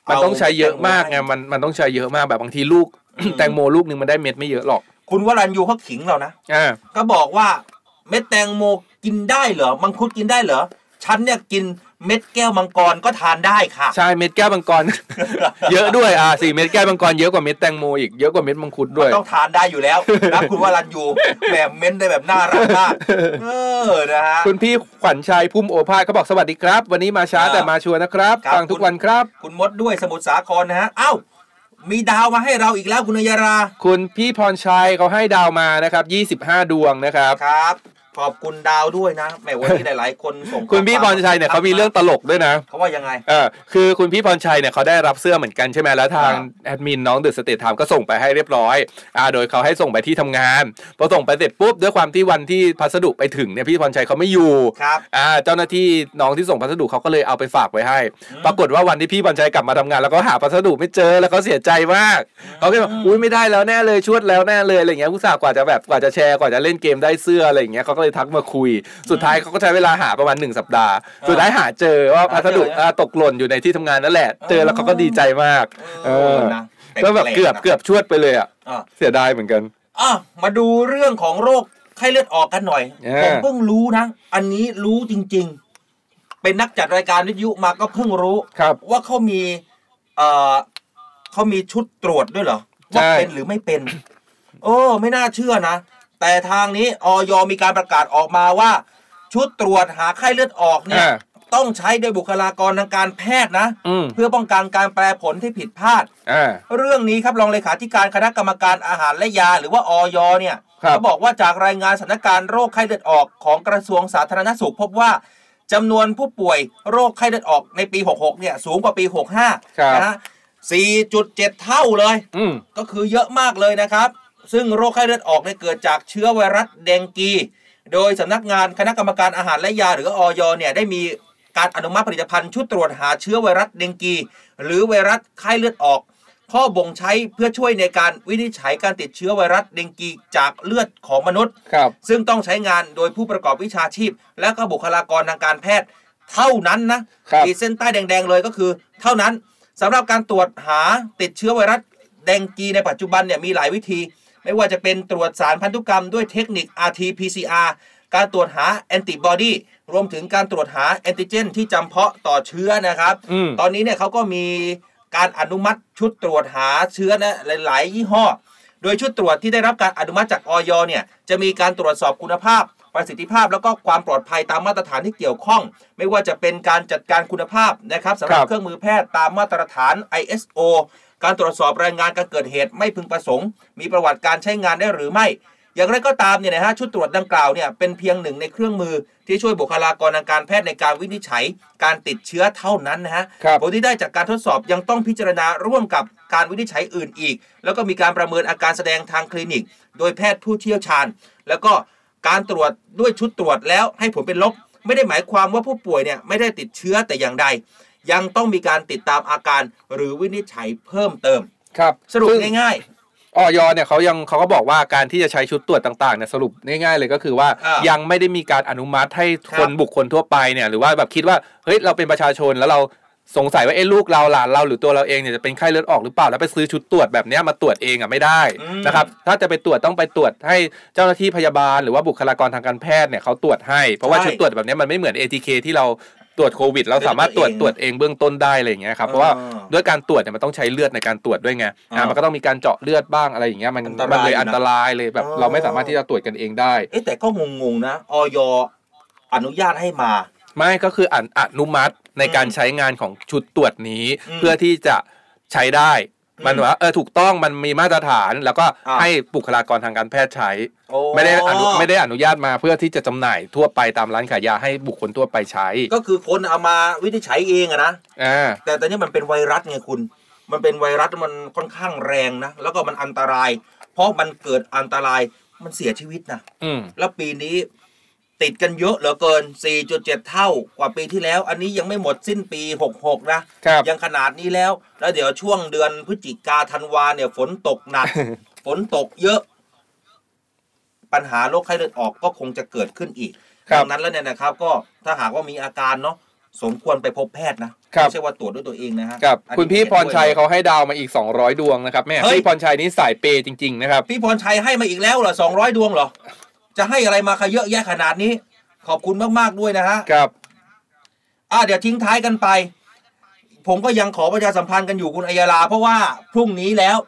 มันาต้องใช้เยอะมากไงให้มันมันต้องใช้เยอะมากแบบบางทีลูก แตงโมลูกหนึ่งมันได้เม็ดไม่เยอะหรอก คุณวรัญยูเขาขิงเรานะอ่าก็บอกว่าเม็ดแตงโมกินได้เหรอมังคุดกินได้เหรอฉันเนี่ยกิน เม็ดแก้วมังกรก็ทานได้ค่ะ ใช่เม็ดแก้วมังกร เยอะด้วยอ่าสี่เม็ดแก้วมังกรเยอะกว่าเม็ดแตงโมอีกเยอะกว่าเม็ดมังคุดด้วยต้องทานได้อยู่แล้วนะคุณวรัญยูแบบเม้นได้แบบน่ารักมากเออนะฮะคุณพี่ขวัญชัยพุ่มโอภาสเขาบอกสวัสดีครับ วันนี้มาช้าอ่าแต่มาชัวร์นะครับครับฟังทุกวันครับ คุณมดด้วยสมุทรสาครนะฮะเอ้ามีดาวมาให้เราอีกแล้วคุณนยรา คุณพี่พรชัยเขาให้ดาวมานะครับ 25 ดวงนะครับครับ ขอบคุณดาวด้วยนะแหมวันนี้หลาย ๆ คนส่งคุณพี่พรชัยเนี่ยเขามีเรื่องตลกด้วยนะเขาว่ายังไงเออคือคุณพี่พรชัยเนี่ยเขาได้รับเสื้อเหมือนกันใช่ไหมแล้วทางแอดมินน้อง The States Times ก็ส่งไปให้เรียบร้อยอ่าโดยเขาให้ส่งไปที่ทำงานพอส่งไปเสร็จปุ๊บด้วยความที่วันที่พัสดุไปถึงเนี่ยพี่พรชัยเขาไม่อยู่ครับอ่าเจ้าหน้าที่น้องที่ส่งพัสดุเขาก็เลยเอาไปฝากไว้ให้ ปรากฏว่าวันที่พี่พรชัยกลับมาทำงาน แล้วก็หาพัสดุไม่เจอแล้วเขาเสียใจมากเขาก็บอกอุ้ยไม่ได้แล้วแน่เลยชวดแล้วแน่เลยอะไรเงี้ยอุตส่าห์กว่าจะแบบกว่าจะแชร์กว่าจะเล่นเกมได้เสื้ออะไรอย่างเงี้ยเขาก็เลยทักมาคุย สุดท้ายเขาก็ใช้เวลาหาประมาณหนึ่งสัปดาห์ สุดท้ายหาเจอว่าพัสดุหาเจออ่าตกหล่นอยู่ในที่ทำงานนั่นแหละ เจอแล้วเขาก็ดีใจมาก เออนะก็แบบเกือบเกือบชวดไปเลยอะอะเสียดายเหมือนกันอะมาดูเรื่องของโรคไข้เลือดออกกันหน่อยเออผมเพิ่งรู้นะ อันนี้รู้จริง ๆ เป็นนักจัดรายการวิทยุมาก็เพิ่งรู้ครับว่าเขามีเอ่อเขามีชุดตรวจด้วยเหรอว่าใช่เป็นหรือไม่เป็น โอ้ ไม่น่าเชื่อนะ แต่ทางนี้ออยมีการประกาศออกมาว่า ชุดตรวจหาไข้เลือดออกเนี่ยอ่าต้องใช้โดยบุคลากรทางการแพทย์นะ อืม เพื่อป้องกันการแปลผลที่ผิดพลาด อ่า เรื่องนี้ครับรองเลขาธิการคณะกรรมการอาหารและยา หรือว่าออยเนี่ยครับ เขาบอกว่าจากรายงานสถานการณ์โรคไข้เลือดออกของกระทรวงสาธารณสุข พบว่าจำนวนผู้ป่วยโรคไข้เลือดออกในปี 66 เนี่ยสูงกว่าปี 65ครับนะฮะ4.7 เท่าเลย อืม ก็คือเยอะมากเลยนะครับ ซึ่งโรคไข้เลือดออกเนี่ยเกิดจากเชื้อไวรัสเดงกี โดยสำนักงานคณะกรรมการอาหารและยาหรือออยเนี่ยได้มีการอนุมัติผลิตภัณฑ์ชุดตรวจหาเชื้อไวรัสเดงกี หรือไวรัสไข้เลือดออก ข้อบ่งใช้เพื่อช่วยในการวินิจฉัยการติดเชื้อไวรัสเดงกีจากเลือดของมนุษย์ ครับ ซึ่งต้องใช้งานโดยผู้ประกอบวิชาชีพ และก็บุคลากรทางการแพทย์ เท่านั้นนะครับ ขีดเส้นใต้แดงๆเลยก็คือ เท่านั้นสำหรับการตรวจหาติดเชื้อไวรัสแดงกีในปัจจุบันเนี่ยมีหลายวิธี ไม่ว่าจะเป็นตรวจสารพันธุกรรมด้วยเทคนิค RT-PCR การตรวจหาแอนติบอดีรวมถึงการตรวจหาแอนติเจน ที่จำเพาะต่อเชื้อนะครับอืมตอนนี้เนี่ยเขาก็มีการอนุมัติชุดตรวจหาเชื้อนะหลาย ๆ ยี่ห้อ โดยชุดตรวจที่ได้รับการอนุมัติจากออยเนี่ยจะมีการตรวจสอบคุณภาพ ประสิทธิภาพแล้วก็ความปลอดภัยตามมาตรฐานที่เกี่ยวข้อง ไม่ว่าจะเป็นการจัดการคุณภาพนะครับสำหรับครับเครื่องมือแพทย์ตามมาตรฐาน ISO การตรวจสอบรายงานการเกิดเหตุไม่พึงประสงค์ มีประวัติการใช้งานได้หรือไม่ อย่างไรก็ตามเนี่ยนะฮะชุดตรวจดังกล่าวเนี่ยเป็นเพียงหนึ่งในเครื่องมือ ที่ช่วยบุคลากรทางการแพทย์ในการวินิจฉัย การติดเชื้อเท่านั้นนะฮะครับ ผลที่ได้จากการทดสอบยังต้องพิจารณาร่วมกับการวินิจฉัยอื่นอีก แล้วก็มีการประเมินอาการแสดงทางคลินิก โดยแพทย์ผู้เชี่ยวชาญ แล้วก็การตรวจด้วยชุดตรวจแล้วให้ผลเป็นลบ ไม่ได้หมายความว่าผู้ป่วยเนี่ยไม่ได้ติดเชื้อแต่อย่างใด ยังต้องมีการติดตามอาการหรือวินิจฉัยเพิ่มเติม ครับสรุปซึ่งง่ายออยเนี่ยเขายังเขาก็บอกว่าการที่จะใช้ชุดตรวจต่างๆเนี่ยสรุปง่ายๆเลยก็คือว่าอ่ายัยังไม่ได้มีการอนุมัติให้คนครับบุคคลทั่วไปเนี่ยหรือว่าแบบคิดว่าเฮ้ยเราเป็นประชาชนแล้วเราสงสัยว่าเอ้ลูกเราหลานเราหรือตัวเราเองเนี่ยจะเป็นไข้เลือดออกหรือเปล่าแล้วไปซื้อชุดตรวจแบบเนี้ยมาตรวจเองอะไม่ได้อืม นะครับถ้าจะไปตรวจต้องไปตรวจให้เจ้าหน้าที่พยาบาลหรือว่าบุคลากรทางการแพทย์เนี่ยเขาตรวจให้เพราะว่าใช่ชุดตรวจแบบเนี้ยมันไม่เหมือน ATK ที่เรา ตรวจโควิดเราสามารถตรวจเป็นตตัรววเองจเองเบื้องต้นได้อะไรอย่างเงี้ยครับเพราะว่าอ่าด้วยการตรวจเนี่ยมันต้องใช้เลือดในการตรวจด้วยไงอ่าอ่ามันก็ต้องมีการเจาะเลือดบ้างอะไรอย่างเงี้ยมันอันตรายมันเลยอยู่นะอันตรายเลยแบบอ๋อเราไม่สามารถที่จะตรวจกันเองได้เอ๊ะแต่ก็งงๆนะออยอนุญาตให้มา ไม่ก็คือออนุมัติในการอืมใช้งานของชุดตรวจนี้อืมเพื่อที่จะใช้ได้ มันอืมว่าเออถูกต้องมันมีมาตรฐานแล้วก็อ่าให้บุคลากรทางการแพทย์ใช้โอ้ไม่ได้อนุไม่ได้อนุญาตมาเพื่อที่จะจำหน่ายทั่วไปตามร้านขายยาให้บุคคลทั่วไปใช้ ก็คือคนเอามาวินิจฉัยเองอะนะอ่าแต่ตอนนี้มันเป็นไวรัสไงคุณ มันเป็นไวรัสมันค่อนข้างแรงนะแล้วก็มันอันตราย เพราะมันเกิดอันตรายมันเสียชีวิตนะอืมแล้วปีนี้ ติดกันเยอะเหลือเกิน 4.7 เท่ากว่าปีที่แล้ว อันนี้ยังไม่หมดสิ้นปี 66 นะครับยังขนาดนี้แล้ว แล้วเดี๋ยวช่วงเดือนพฤศจิกาธันวาเนี่ยฝนตกหนัก ฝนตกเยอะ ปัญหาโรคไข้เลือดออกก็คงจะเกิดขึ้นอีกครับดังนั้นแล้วเนี่ยนะครับ ก็ถ้าหากว่ามีอาการเนาะสมควรไปพบแพทย์นะครับไม่ใช่ว่าตรวจด้วยตัวเองนะฮะกับอันนี้คุณพี่เห็นพรชัยด้วยเขาให้ดาวมาอีก 200 ดวงนะครับแม่เฮ้ยพี่พรชัยนี่สายเปย์จริงๆนะครับพี่พรชัยให้มาอีกแล้วเหรอสองร้อยดวงเหรอ จะให้อะไรมาคะเยอะแยะขนาดนี้ ขอบคุณมากๆด้วยนะฮะครับอ่าเดี๋ยวทิ้งท้ายกันไป ผมก็ยังขอประชาสัมพันธ์กันอยู่คุณอัยยาลาเพราะว่าพรุ่งนี้แล้ว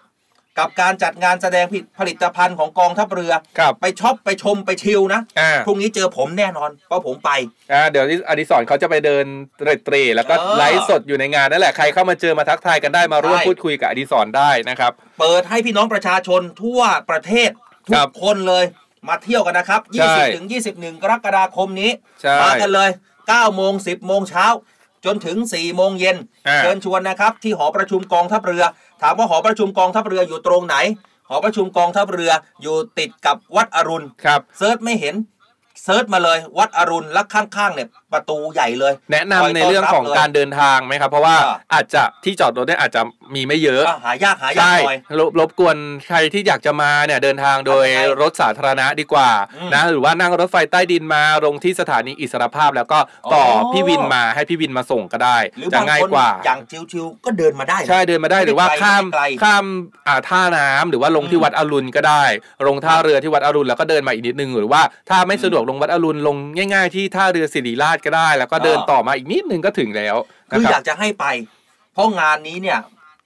กับการจัดงานแสดงผลิตภัณฑ์ของกองทัพเรือครับไปช็อป ไปชมไปชิลนะอ่าพรุ่งนี้เจอผมแน่นอน เพราะผมไปอ่าเดี๋ยวที่อดิศรเขาจะไปเดินเตร่ๆแล้วก็เออไลฟ์สดอยู่ในงานนั่นแหละ ใครเข้ามาเจอมาทักทายกันได้มาร่วมใช่พูดคุยกับอดิศรได้นะครับ เปิดให้พี่น้องประชาชนทั่วประเทศทุครักบคนเลย มาเที่ยวกันนะครับใช่20ถึง21 กรกฎาคมนี้ใช่มากันเลย 9 โมง 10 โมงเช้า จนถึง 4 โมงเย็นอ่าเชิญชวนนะครับ ที่หอประชุมกองทัพเรือ ถามว่าหอประชุมกองทัพเรืออยู่ตรงไหน หอประชุมกองทัพเรืออยู่ติดกับวัดอรุณครับ search ไม่เห็น search มาเลยวัดอรุณแล้วข้างๆเนี่ยประตูใหญ่เลย แนะนำในเรื่องของการเดินทางไหมครับ เพราะว่าอ่าอาจจะที่จอดรถเนี่ยอาจจะมีไม่เยอะอะหายากหายากใช่หน่อยรบรบกวนใครที่อยากจะมาเนี่ยเดินทางโดยทำยังไงรถสาธารณะดีกว่าอืมนะหรือว่านั่งรถไฟใต้ดินมาลงที่สถานีอิสรภาพ แล้วก็ต่อออพี่วินมาให้พี่วินมาส่งก็ได้หรือจะบางง่ายคนกว่าอย่างชิวๆก็เดินมาได้นะใช่เดินมาได้ไม่ได้หรือว่าไกลข้ามไม่ได้ไกลข้ามอ่าท่าน้ำหรือว่าลงที่อืมวัดอรุณก็ได้ลงท่าเรือที่วัดอรุณแล้วก็เดินมาอีกนิดนึงหรือว่าถ้าไม่สะดวกลงวัดอรุณลงง่ายๆที่ท่าเรือศิริราชก็ได้ แล้วก็เดินอ่าต่อมาอีกนิดนึงก็ถึงแล้วนะคือคอรัยาบกจะให้ไป เพราะงานนี้เนี่ย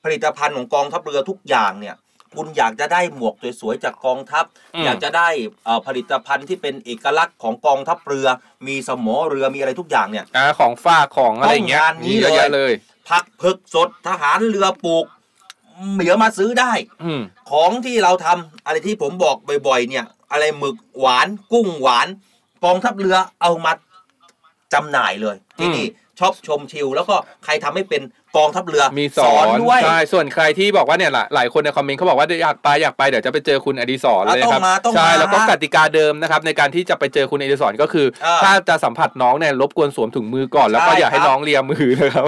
ผลิตภัณฑ์ของกองทัพเรือทุกอย่างเนี่ยคุณอยากจะได้หมวกสวยๆจากกองทัพอืมอยากจะได้เอ่อผลิตภัณฑ์ที่เป็นเอกลักษณ์ของกองทัพเรือ มีสมอเรือมีอะไรทุกอย่างเนี่ยอ่าของฝากของอะไรอย่างเงี้ยต้องงานนี้มีเยอะเลยแยะเลยผักเผือกสดทหารเรือปลูกเดี๋ยวมาซื้อได้อืมของที่เราทำอะไรที่ผมบอกบ่อยๆ เนี่ย อะไรหมึกหวานกุ้งหวาน กองทัพเรือเอามาจำหน่ายเลยที่นี่ชอบชมชิลแล้วก็ใครทำให้เป็น กองทัพเรือมีสอนด้วยใช่ส่วนใครที่บอกว่าเนี่ยหลายหลายคนในคอมเมนต์เขาบอกว่าอยากไปอยากไปเดี๋ยวจะไปเจอคุณอดิศรอะเลยนะครับต้องมาต้องใช่มาแล้วก็กติกาเดิมนะครับในการที่จะไปเจอคุณอดิศรก็คืออ่าถ้าจะสัมผัสน้องเนี่ยรบกวนสวมถุงมือก่อนแล้วก็ใช่อย่าให้ครับน้องเลียมือนะครับ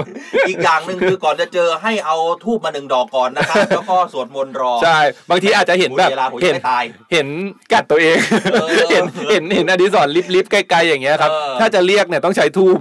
อีกอย่างหนึ่งคือก่อนจะเจอให้เอาทูบมาหนึ่งดอกก่อนนะครับแล้วก็สวดมนต์รอใช่บางทีอาจจะเห็นแบบเวลาผมยังเห็นไม่ตายเห็นกัดตัวเองเออเห็นเห็นเห็นอดิศรลิบลิบๆไกลๆอย่างเงี้ยครับเออถ้าจะเรียกเนี่ยต้องใช้ทูบ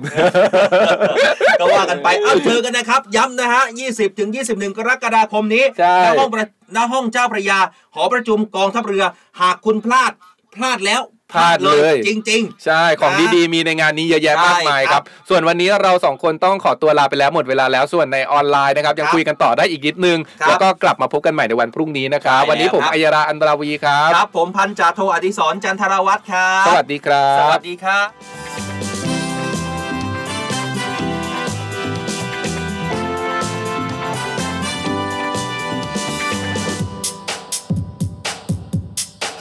ก็ว่ากันไปเอาเจอกันนะครับย้ำนะฮะ 20ถึง21 กรกฎาคมนี้ใช่ณห้องประณห้องเจ้าพระยา หอประชุมกองทัพเรือ หากคุณพลาดพลาดแล้วพลาดเลยจริงใช่ของนะดีๆ มีในงานนี้เยอะแยะใช่มากมายคครัรับบส่วนวันนี้เราสองคนต้องขอตัวลาไปแล้วหมดเวลาแล้วส่วนในออนไลน์นะครับ ยังครับคุยกันต่อได้อีกนิดนึงครับแล้วก็กลับมาพบกันใหม่ในวันพรุ่งนี้นะครับใช่วันนี้ผมแล้วครับอัยราอันตราวีครับๆครับ ผมพันจ่าโทอดิศรจันทรวัตรครับ สวัสดีครับ สวัสดีครับ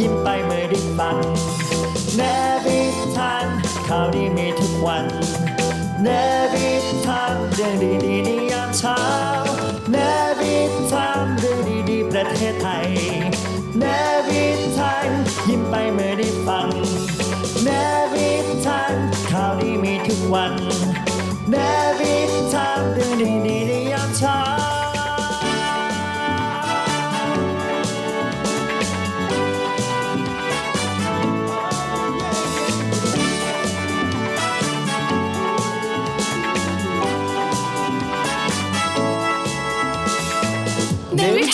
ยิ้มไปเมื่อได้ฟังเนวิทานข่าวดีมีทุกวันเนวิทานเรื่องดีๆในยามเช้าเนวิทานเรื่องดีๆประเทศไทยเนวิทานยิ้มไปเมื่อได้ฟังเนวิทานข่าวดีมีทุกวันเนวิทานเรื่องดีๆ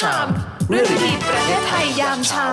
Time เรื่องดีประเทศไทยยามเช้า